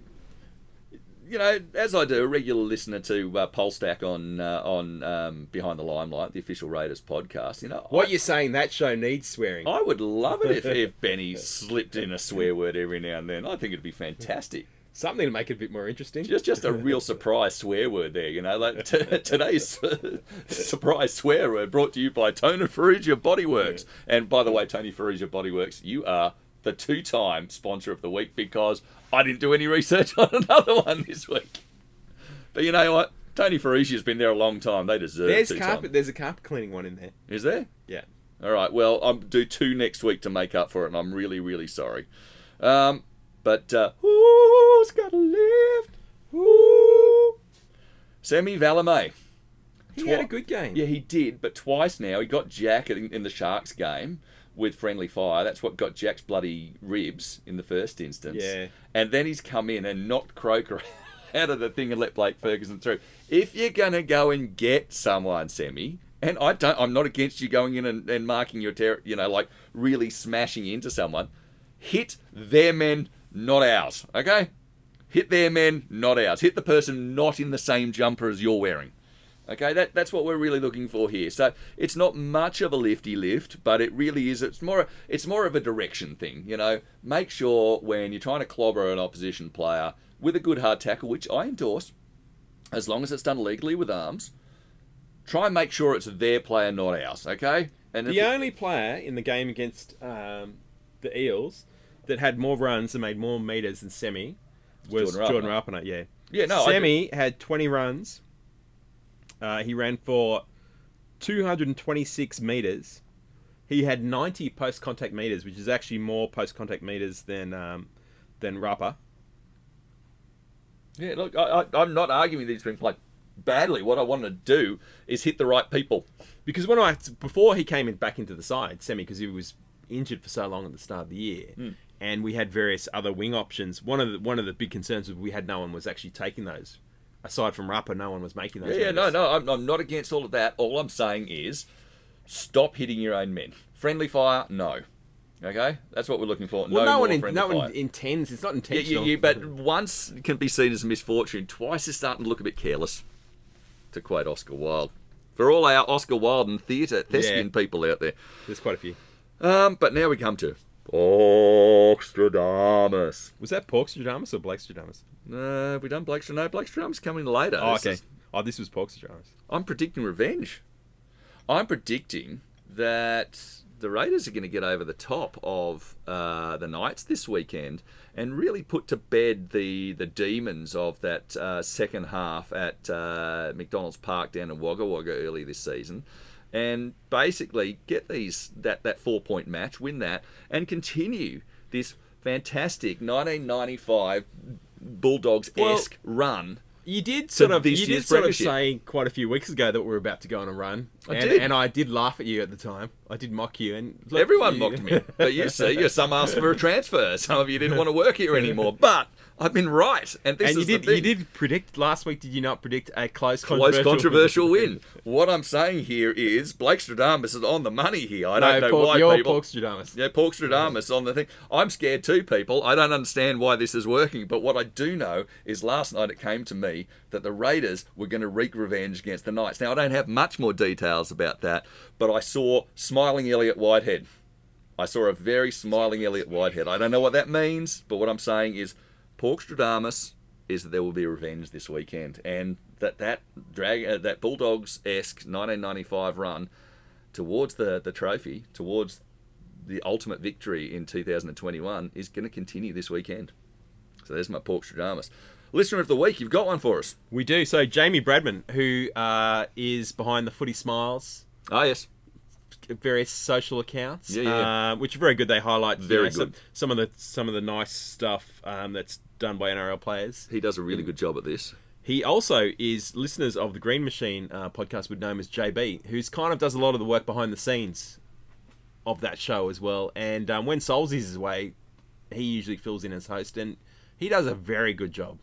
you know, as I do, a regular listener to uh, Polstack on uh, on um, Behind the Limelight, the official Raiders podcast. You know, What I, you're saying? That show needs swearing. I would love it if, if Benny slipped in a swear word every now and then. I think it'd be fantastic. Something to make it a bit more interesting. Just just a real surprise swear word there, you know. Like t- today's surprise swear word brought to you by Tony Ferrugia Bodyworks. And by the way, Tony Ferrugia Bodyworks, you are the two-time sponsor of the week because I didn't do any research on another one this week. But you know what? Tony Ferrugia's been there a long time. They deserve it. There's carpet. time. There's a carpet cleaning one in there. Is there? Yeah. All right. Well, I'll do two next week to make up for it, and I'm really, really sorry. Um, but uh, who's got a lift? Who? Semi Valemei. He Twi- had a good game. Yeah, he did, but twice now. He got Jack in, in the Sharks game with friendly fire. That's what got Jack's bloody ribs in the first instance. Yeah. And then he's come in and knocked Croker out of the thing and let Blake Ferguson through. If you're gonna go and get someone, Semi, and I don't, I'm not against you going in and, and marking your ter- you know, like really smashing into someone. Hit their men, not ours. Okay. Hit their men, not ours. Hit the person not in the same jumper as you're wearing. Okay, that, that's what we're really looking for here. So it's not much of a lifty lift, but it really is. It's more it's more of a direction thing. You know, make sure when you're trying to clobber an opposition player with a good hard tackle, which I endorse, as long as it's done legally with arms. Try and make sure it's their player, not ours. Okay, and The only player in the game against um, the Eels that had more runs and made more meters than Semi was Jordan Jordan. Rapana. Yeah. Yeah, no, Semi had 20 runs. Uh, he ran for 226 meters. He had 90 post contact meters, which is actually more post contact meters than um, than Rapper. Yeah, look, I, I'm not arguing that he's been played badly. What I want to do is hit the right people. Because when I before he came in back into the side, Semi, because he was injured for so long at the start of the year, Hmm. and we had various other wing options. One of the one of the big concerns was we had no one was actually taking those. Aside from Rapper, no one was making those. Yeah, yeah, no, no, I'm, I'm not against all of that. All I'm saying is stop hitting your own men. Friendly fire, no. Okay, that's what we're looking for. Well, no, no, one, in, no fire. one intends. It's not Yeah, intentional. you, you, but once can be seen as a misfortune. Twice is starting to look a bit careless. To quote Oscar Wilde, for all our Oscar Wilde and theatre thespian Yeah. people out there. There's quite a few. Um, but now we come to Oxtradamus. Was that Pork Stradamus or Blake Stradamus? No, have we done Blake No, Blake Stradamus coming later. Oh, This okay. is- Oh, this was Pork Stradamus. I'm predicting revenge. I'm predicting that the Raiders are going to get over the top of uh, the Knights this weekend and really put to bed the the demons of that uh, second half at uh, McDonald's Park down in Wagga Wagga early this season. And basically get these that, that four point match, win that, and continue this fantastic 1995 Bulldogs esque run You did sort of, you did sort of say quite a few weeks ago that we were about to go on a run. I and, did. and I did laugh at you at the time. I did mock you, and look, Everyone you- mocked me. But you see, you some asked for a transfer. Some of you didn't want to work here anymore. But I've been right. And this and you is did the thing. you did predict last week. Did you not predict a close, Close controversial win. What I'm saying here is Blake Stradamus is on the money here. I No, don't know Pork- why you're people. Pork Stradamus. Yeah, Pork Stradamus on the thing. I'm scared too, people. I don't understand why this is working, but what I do know is last night it came to me that the Raiders were going to wreak revenge against the Knights. Now, I don't have much more details about that, but I saw smiling Elliott Whitehead. I saw a very smiling Elliott Whitehead. I don't know what that means, but what I'm saying is Pork Stradamus is that there will be revenge this weekend, and that that drag uh, that Bulldogs esque 1995 run towards the the trophy, towards the ultimate victory in 2021 is going to continue this weekend. So there's my Pork Stradamus. Listener of the week, you've got one for us. We do. So Jamie Bradman, who uh, is behind the Footy Smiles, Ah, yes. Various social accounts, Yeah, yeah. Uh, which are very good. They highlight you Very know, some, some of the some of the nice stuff um, that's done by NRL players. He does a really good job at this. He also is listeners of the Green Machine uh, podcast would know him as JB, who's kind of does a lot of the work behind the scenes of that show as well. And um, when Souls is away, he usually fills in as host, and he does a very good job.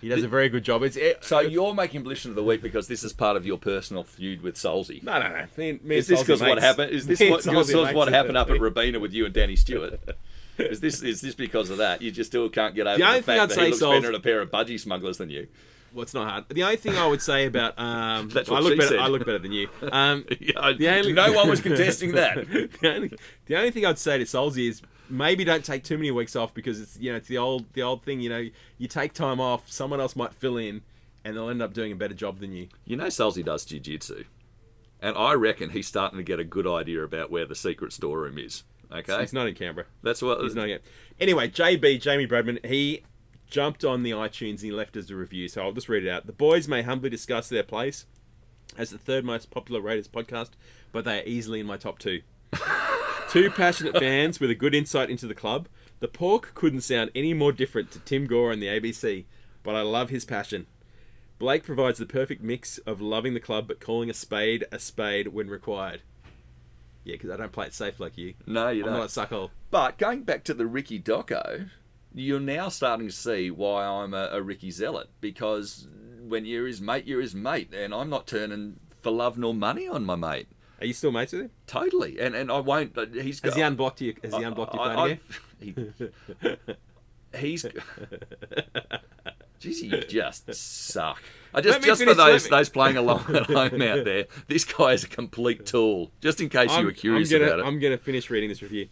He does a very good job. It's it, So you're making Blition of the Week because this is part of your personal feud with Solzy. no, no, no. Me, me Is this because what happened? Is this me and what, Solzy this was mates what happened up at the- Rabina with you and Danny Stewart? Is this is this because of that? You just still can't get over The the, fact I'd that say, he looks Sols- better at a pair of budgie smugglers than you. Well, it's not hard. The only thing I would say about um, That's I what look she better. said. I look better than you. Um, Yeah, the only, no one was contesting that. the, only, the only thing I'd say to Solzy is maybe don't take too many weeks off because it's you know it's the old the old thing. You know, you take time off, someone else might fill in, and they'll end up doing a better job than you. You know, Solzy does jiu-jitsu, and I reckon he's starting to get a good idea about where the secret storeroom is. Okay, He's not in Canberra. that's what He's not yet. Anyway, JB, Jamie Bradman, he jumped on the iTunes and he left us a review, so I'll just read it out. The boys may humbly discuss their place as the third most popular Raiders podcast, but they are easily in my top two. two passionate fans with a good insight into the club. The pork couldn't sound any more different to Tim Gore and the ABC, but I love his passion. Blake provides the perfect mix of loving the club but calling a spade a spade when required. Yeah, because I don't play it safe like you. No, you I'm don't. I'm not a suckhole. But going back to the Ricky Doco, you're now starting to see why I'm a, a Ricky zealot because when you're his mate, you're his mate, and I'm not turning for love nor money on my mate. Are you still mates with him? Totally, and and I won't. He's Has got, he unblocked you? Has he unblocked your phone I- again? I- he, he's. Jeez, you just suck. I just just for those those playing along at home out there, this guy is a complete tool. Just in case you were curious I'm gonna, about it. I'm gonna finish reading this review.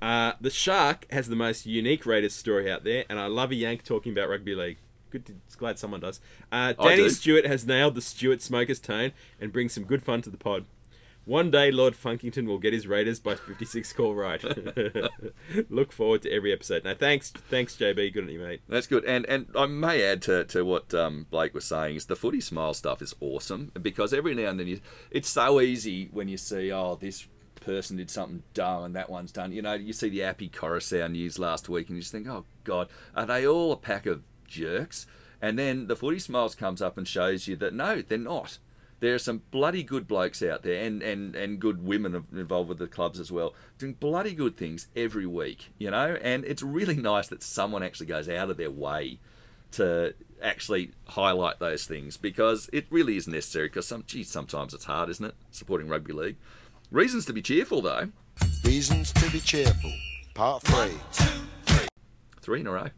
Uh, the Shark has the most unique Raiders story out there, and I love a Yank talking about rugby league. Good, to, glad someone does. Uh, Danny do. Stewart has nailed the Stewart smokers tone and brings some good fun to the pod. One day, Lord Funkington will get his Raiders by 56 call right. Look forward to every episode. Now, thanks, thanks, JB. Good on you, mate. That's good, and and I may add to, to what um, Blake was saying is the footy smile stuff is awesome because every now and then you, it's so easy when you see oh this person did something dumb and that one's done. You know, you see the Appy Coruscant news last week and you just think oh god, are they all a pack of jerks? And then the footy smiles comes up and shows you that no, they're not. There are some bloody good blokes out there, and, and, and good women involved with the clubs as well, doing bloody good things every week, you know. And it's really nice that someone actually goes out of their way to actually highlight those things because it really is necessary. Because some, geez, sometimes it's hard, isn't it? Supporting rugby league. Reasons to be cheerful though. Reasons to be cheerful. Part 3. Three in a row.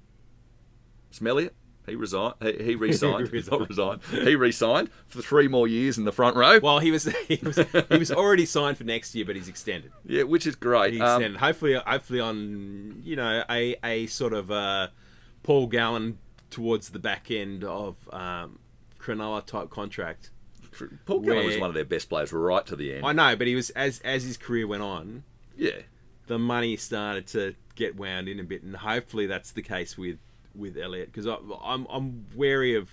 Smell it. He resigned. He, he resigned. Not resigned. He resigned for three more years in the front row. Well, he was he was he was already signed for next year, but he's extended. Yeah, which is great. He Um, extended. hopefully, hopefully on you know a a sort of uh, Paul Gallen towards the back end of um, Cronulla type contract. Paul Gallen was one of their best players right to the end. I know, but he was as as his career went on, Yeah. the money started to get wound in a bit, and hopefully that's the case with with Elliott because I'm I'm wary of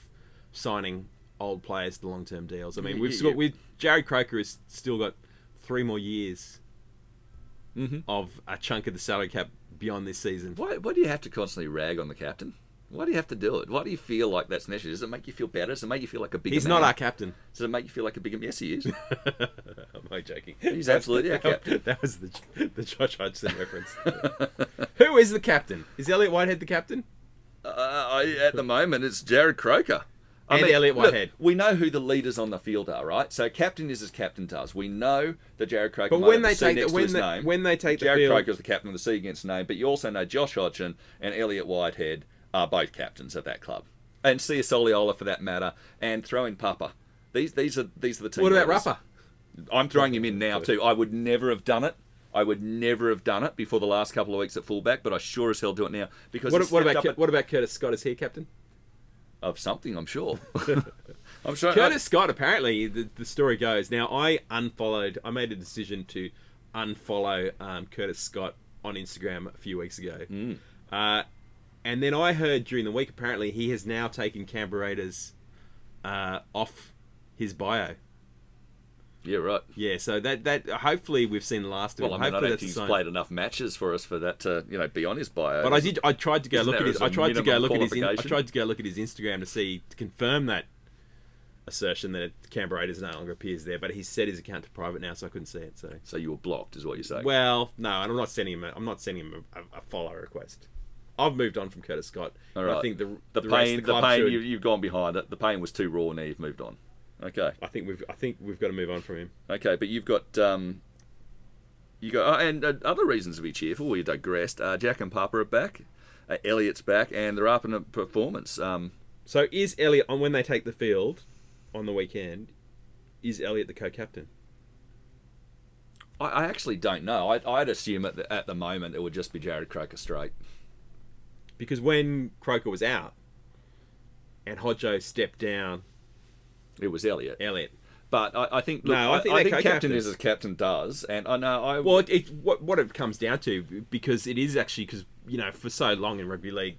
signing old players to long term deals. I mean, we've Yeah, got with Jarrod Croker has still got three more years Mm-hmm. of a chunk of the salary cap beyond this season. Why, why do you have to constantly rag on the captain? Why do you have to do it? Why do you feel like that's necessary? Does it make you feel better? Does it make you feel like a bigger He's man? not our captain. Does it make you feel like a bigger... Yes, he is. I'm only joking. He's absolutely our captain. That was the the Josh Hodgson reference. Who is the captain? Is Elliott Whitehead the captain? Uh, I, at the moment, it's Jarrod Croker. And Elliott look, Whitehead. we know who the leaders on the field are, right? So captain is as captain does. We know that Jarrod Croker. But when they the take the, when they, name. when they take Jarrod the field, Croker is the captain of the C against name, but you also know Josh Hodgson and Elliott Whitehead are both captains of that club, and Sia Soliola for that matter, and throw in Papa. These these are these are the team. what about. Rapper? I'm throwing him in now too. I would never have done it. I would never have done it before the last couple of weeks at fullback, but I sure as hell do it now because What, what about at- what about Curtis Scott? Is he captain? of something? I'm sure. I'm sure. Curtis Scott, apparently, the, the story goes. Now, I unfollowed, I made a decision to unfollow um, Curtis Scott on Instagram a few weeks ago. Mm. Uh, and then I heard during the week, apparently, he has now taken Canberra Raiders uh, off his bio. Yeah, right. Yeah, so that that hopefully we've seen the last of Well, I him. mean, I hopefully don't think he's played enough matches for us for that to, you know, be on his bio. But I did. I tried to go Isn't look at his. I tried to go look at his. In, I tried to go look at his Instagram to see to confirm that assertion that Canberra Raiders no longer appears there. But he's set his account to private now, so I couldn't see it. So So you were blocked, is what you're saying. well, no, and I'm not sending him. A, I'm not sending him a, a follow request. I've moved on from Curtis Scott. All right. I think the the, the pain, the, club pain should- you, you've gone behind it. The pain was too raw. Now you've moved on. Okay, I think we've I think we've got to move on from him. okay, but you've got um, you got oh, and uh, other reasons to be cheerful. We digressed. Uh, Jack and Papa are back. Uh, Elliott's back, and they're up in a performance. Um, So is Elliott on when they take the field on the weekend? Is Elliott the co-captain? I, I actually don't know. I, I'd assume at the, at the moment it would just be Jarrod Croker straight. Because when Croker was out and Hodjo stepped down, It was Elliott. Elliott. But I, I think No, I think I, they're think captain is as captain does, and I know I Well, it, it what what it comes down to because it is actually because you know for so long in rugby league,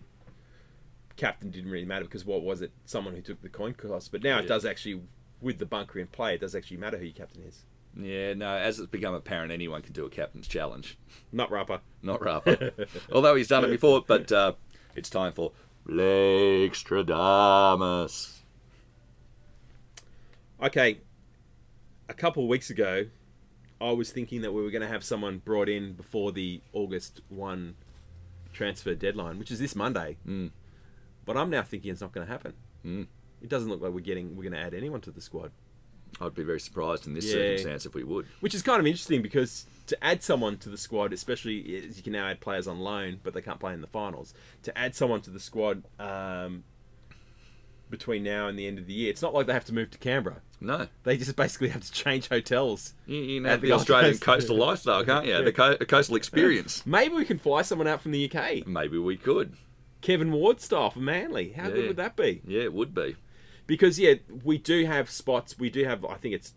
captain didn't really matter because what was it? Someone who took the coin toss. But now it does actually with the bunker in play. It does actually matter who your captain is. yeah no. As it's become apparent, anyone can do a captain's challenge. Not Rapper. Not Rapper. Although he's done it before, but uh, it's time for Blake Stradamus. Okay, a couple of weeks ago, I was thinking that we were going to have someone brought in before the August one transfer deadline, which is this Monday. Mm. But I'm now thinking it's not going to happen. Mm. It doesn't look like we're getting we're going to add anyone to the squad. I'd be very surprised in this Yeah. circumstance if we would. Which is kind of interesting because to add someone to the squad, especially as you can now add players on loan, but they can't play in the finals. To add someone to the squad um, between now and the end of the year, it's not like they have to move to Canberra. No, They just basically have to change hotels. you, you can At the Australian coastal lifestyle, can't you? The co- coastal experience. Maybe we can fly someone out from the UK. Maybe we could. Kevin Ward style for Manly. How Yeah. good would that be? Yeah, it would be. Because yeah, we do have spots. We do have. I think it's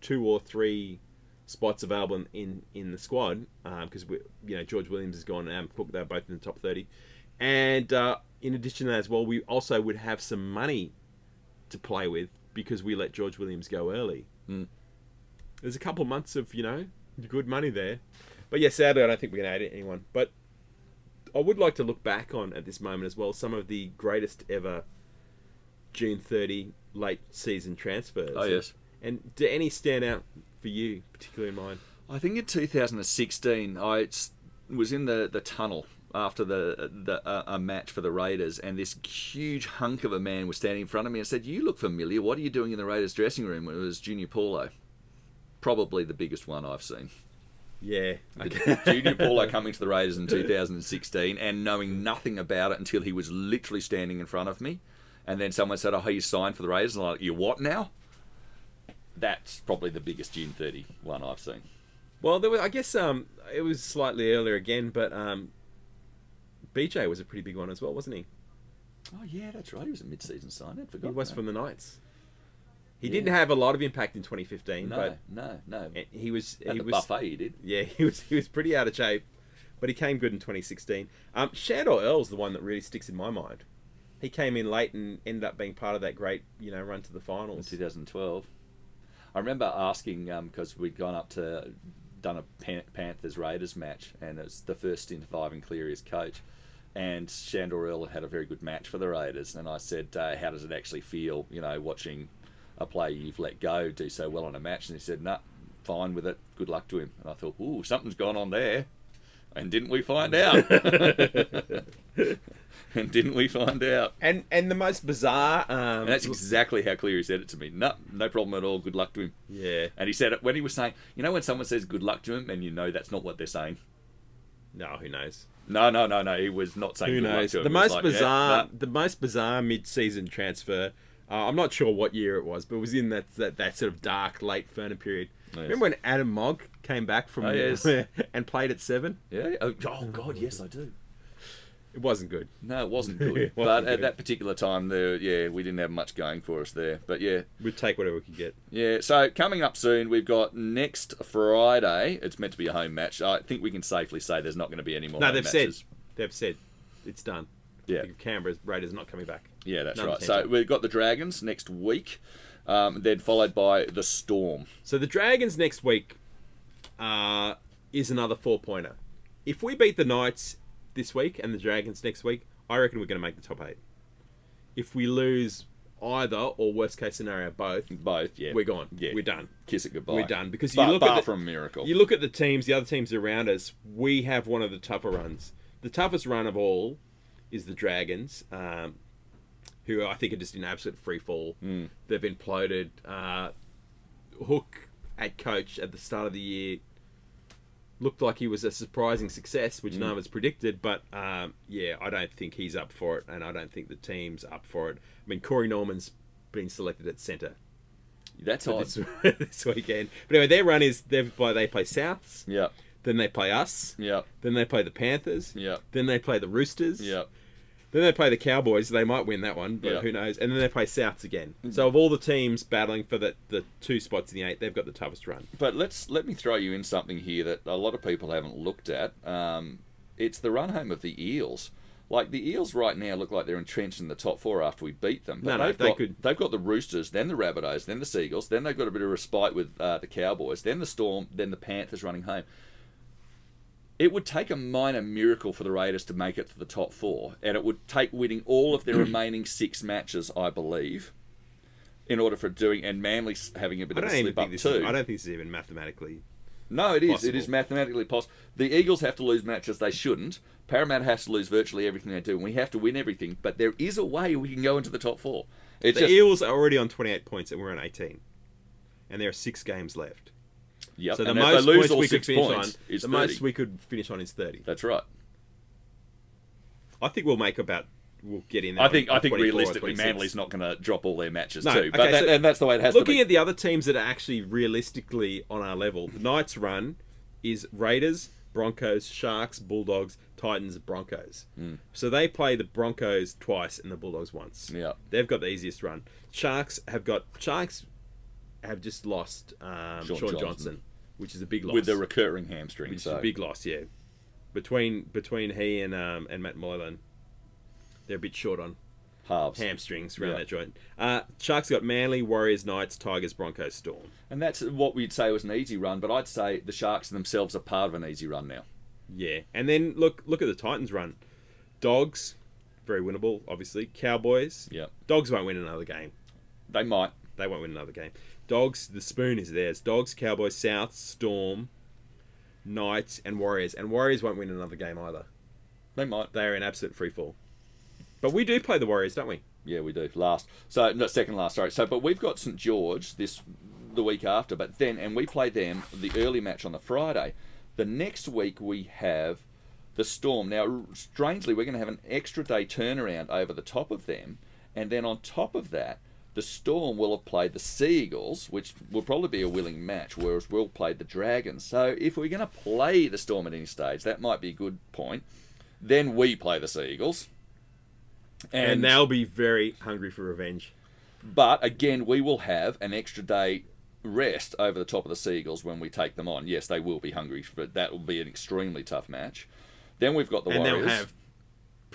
two or three spots available in in, the squad because we, you know, George Williams has gone and Cook. They're both in the top thirty, and uh, in addition to that as well, we also would have some money to play with because we let George Williams go early. Mm. There's a couple of months of you know good money there, but yeah, sadly I don't think we're gonna add anyone. But I would like to look back on at this moment as well some of the greatest ever June 30 late season transfers. Oh, yes. And do any stand out for you, particularly in mind? I think in 2016, I was in the, the tunnel after the the uh, a match for the Raiders, and this huge hunk of a man was standing in front of me and said, "You look familiar. What are you doing in the Raiders dressing room?" It was Junior Paulo, probably the biggest one I've seen. Yeah. The Junior Paulo coming to the Raiders in 2016 and knowing nothing about it until he was literally standing in front of me, and then someone said, "Oh, he's signed for the Raiders," and I'm like, "You what now?" That's probably the biggest June 30 one I've seen. Well, there was, I guess um, it was slightly earlier again, but um, BJ was a pretty big one as well, wasn't he? Oh yeah, that's right. He was a mid-season sign. I forgot. He was that. from the Knights. He Yeah. didn't have a lot of impact in 2015, No, but no, no. he was At he the was buffet, he did. Yeah, he was he was pretty out of shape, but he came good in 2016. Um, Shandor Earl's the one that really sticks in my mind. He came in late and ended up being part of that great you know run to the finals. in 2012. I remember asking because we'd gone up to done a Pan- Panthers Raiders match, and it was the first stint of Ivan Cleary as coach. And Shandor Earl had a very good match for the Raiders, and I said, uh, "How does it actually feel, you know, watching a player you've let go do so well on a match?" And he said, "Nah, fine with it. Good luck to him." And I thought, "Ooh, something's gone on there." And didn't we find out? and didn't we find out? And and the most bizarre, um, And that's exactly how Cleary said it to me. No, no problem at all. Good luck to him. yeah. And he said it when he was saying, you know, when someone says good luck to him, and you know that's not what they're saying. No, who knows? No, no, no, no. He was not saying Who knows? luck to him. The most like, yeah, bizarre, the most bizarre mid-season transfer. Uh, I'm not sure what year it was, but it was in that that, that sort of dark late Furner period. Remember when Adam Mogg came back from Oh, yes. and played at seven? Yeah. Oh, oh, God, yes, I do. It wasn't good. No, it wasn't good. It but wasn't at good. that particular time, there, yeah, we didn't have much going for us there. But yeah, We'd take whatever we could get. yeah. So coming up soon, we've got next Friday. It's meant to be a home match. I think we can safely say there's not going to be any more. No, they've matches. said they've said it's done. Yeah. Canberra's Raiders not coming back. Yeah, that's None right. So we've got the Dragons next week, um, then followed by the Storm. So the Dragons next week uh, is another four pointer. If we beat the Knights this week and the Dragons next week, I reckon we're going to make the top eight. If we lose either or worst case scenario both, Both, yeah. we're gone. Yeah. We're done. Kiss it goodbye. We're done because you Bar- look bar at the, from miracle. You look at the teams, the other teams around us. We have one of the tougher runs. The toughest run of all is the Dragons, um, who I think are just in absolute free fall. Mm. They've imploded. Uh, Hook at coach at the start of the year looked like he was a surprising success, which Mm. one was predicted. But um, yeah, I don't think he's up for it, and I don't think the team's up for it. I mean, Corey Norman's been selected at centre. That's odd. this, this weekend. But anyway, their run is they they play Souths. Yeah. Then they play us. Yeah. Then they play the Panthers. Yeah. Then they play the Roosters. Yeah. Then they play the Cowboys. They might win that one, but Yeah. who knows? And then they play Souths again. So of all the teams battling for the, the two spots in the eight, they've got the toughest run. But let's let me throw you in something here that a lot of people haven't looked at. Um, it's the run home of the Eels. Like the Eels right now look like they're entrenched in the top four after we beat them. But No, no, they've they got, could- They've got the Roosters, then the Rabbitohs, then the Seagulls, then they've got a bit of respite with uh, the Cowboys, then the Storm, then the Panthers running home. It would take a minor miracle for the Raiders to make it to the top four, and it would take winning all of their remaining six matches, I believe, in order for doing and Manly having a bit of a slip up too. Is, I don't think this is even mathematically. No, it is. It possible. is mathematically possible. The Eagles have to lose matches they shouldn't. Parramatta has to lose virtually everything they do, and we have to win everything. But there is a way we can go into the top four. It's the just, Eels are already on 28 points, and we're on 18, and there are six games left. Yep, So the and if they most lose all we could six finish points, on, the 30. most we could finish on is 30. That's right. I think we'll make about. We'll get in there. I think I think realistically, Manly's not going to drop all their matches No, too. But okay, that, so and that's the way it has Looking to be. at the other teams that are actually realistically on our level, the Knights' run is Raiders, Broncos, Sharks, Bulldogs, Titans, Broncos. Mm. So they play the Broncos twice and the Bulldogs once. Yeah. They've got the easiest run. Sharks have got Sharks have just lost um, Shaun Shaun, Johnson. Johnson. Which is a big loss. with the recurring hamstring. which so. is a big loss, yeah. Between between he and um, and Matt Moylan, they're a bit short on halves hamstrings around Yeah. that joint. Uh, Sharks got Manly, Warriors, Knights, Tigers, Broncos, Storm. And that's what we'd say was an easy run, but I'd say the Sharks themselves are part of an easy run now. Yeah, and then look look at the Titans run. Dogs, very winnable, obviously. Cowboys, yeah. Dogs won't win another game. They might. They won't win another game. Dogs, the spoon is theirs. Dogs, Cowboys, South, Storm, Knights, and Warriors. And Warriors won't win another game either. They might. They are in absolute free fall. But we do play the Warriors, don't we? Yeah, we do. Last. So, no, second last, sorry. So, but we've got St. George this the week after, but then, and we play them the early match on the Friday. The next week we have the Storm. Now, strangely, we're going to have an extra day turnaround over the top of them, and then on top of that, the Storm will have played the Seagulls, which will probably be a willing match, whereas we'll play the Dragons. So, if we're going to play the Storm at any stage, that might be a good point. Then we play the Seagulls. And, they'll be very hungry for revenge. But again, we will have an extra day rest over the top of the Seagulls when we take them on. Yes, they will be hungry, but that will be an extremely tough match. Then we've got the and Warriors.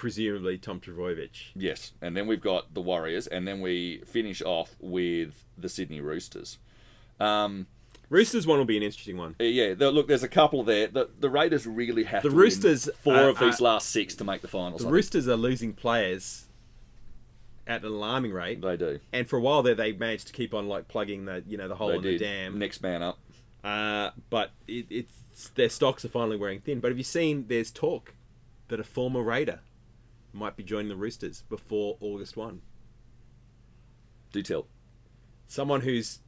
Presumably Tom Trbojevic. Yes, and then we've got the Warriors, and then we finish off with the Sydney Roosters. Um, Roosters one will be an interesting one. uh, yeah, look, there's a couple there. The, the Raiders really have The to Roosters four are- of these are- last six to make the finals. The I think. Roosters are losing players at an alarming rate. They do. And for a while there, they managed to keep on like plugging the you know the hole They in did. the dam. Next man up. Uh, but it, it's their stocks are finally wearing thin. But have you seen? There's talk that a former Raider might be joining the Roosters before August one. Do tell. Someone who's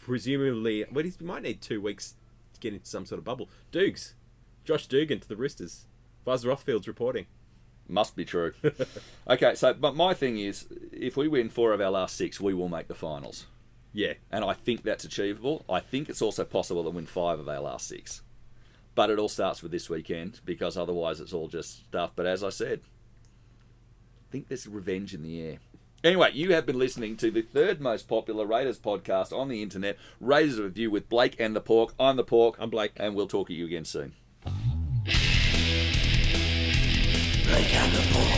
presumably, well, he might need two weeks to get into some sort of bubble. Dukes, Josh Dugan to the Roosters. Buzz Rothfield's reporting. Must be true. okay, so but my thing is, if we win four of our last six, we will make the finals. Yeah. And I think that's achievable. I think it's also possible to win five of our last six. But it all starts with this weekend because otherwise it's all just stuff. But as I said, think there's revenge in the air. Anyway, you have been listening to the third most popular Raiders podcast on the internet, Raiders Review with Blake and the Pork. I'm the Pork. I'm Blake. And we'll talk to you again soon. Blake and the Pork.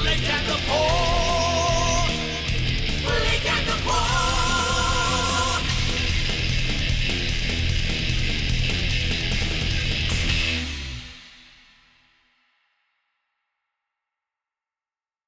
Blake and the Pork.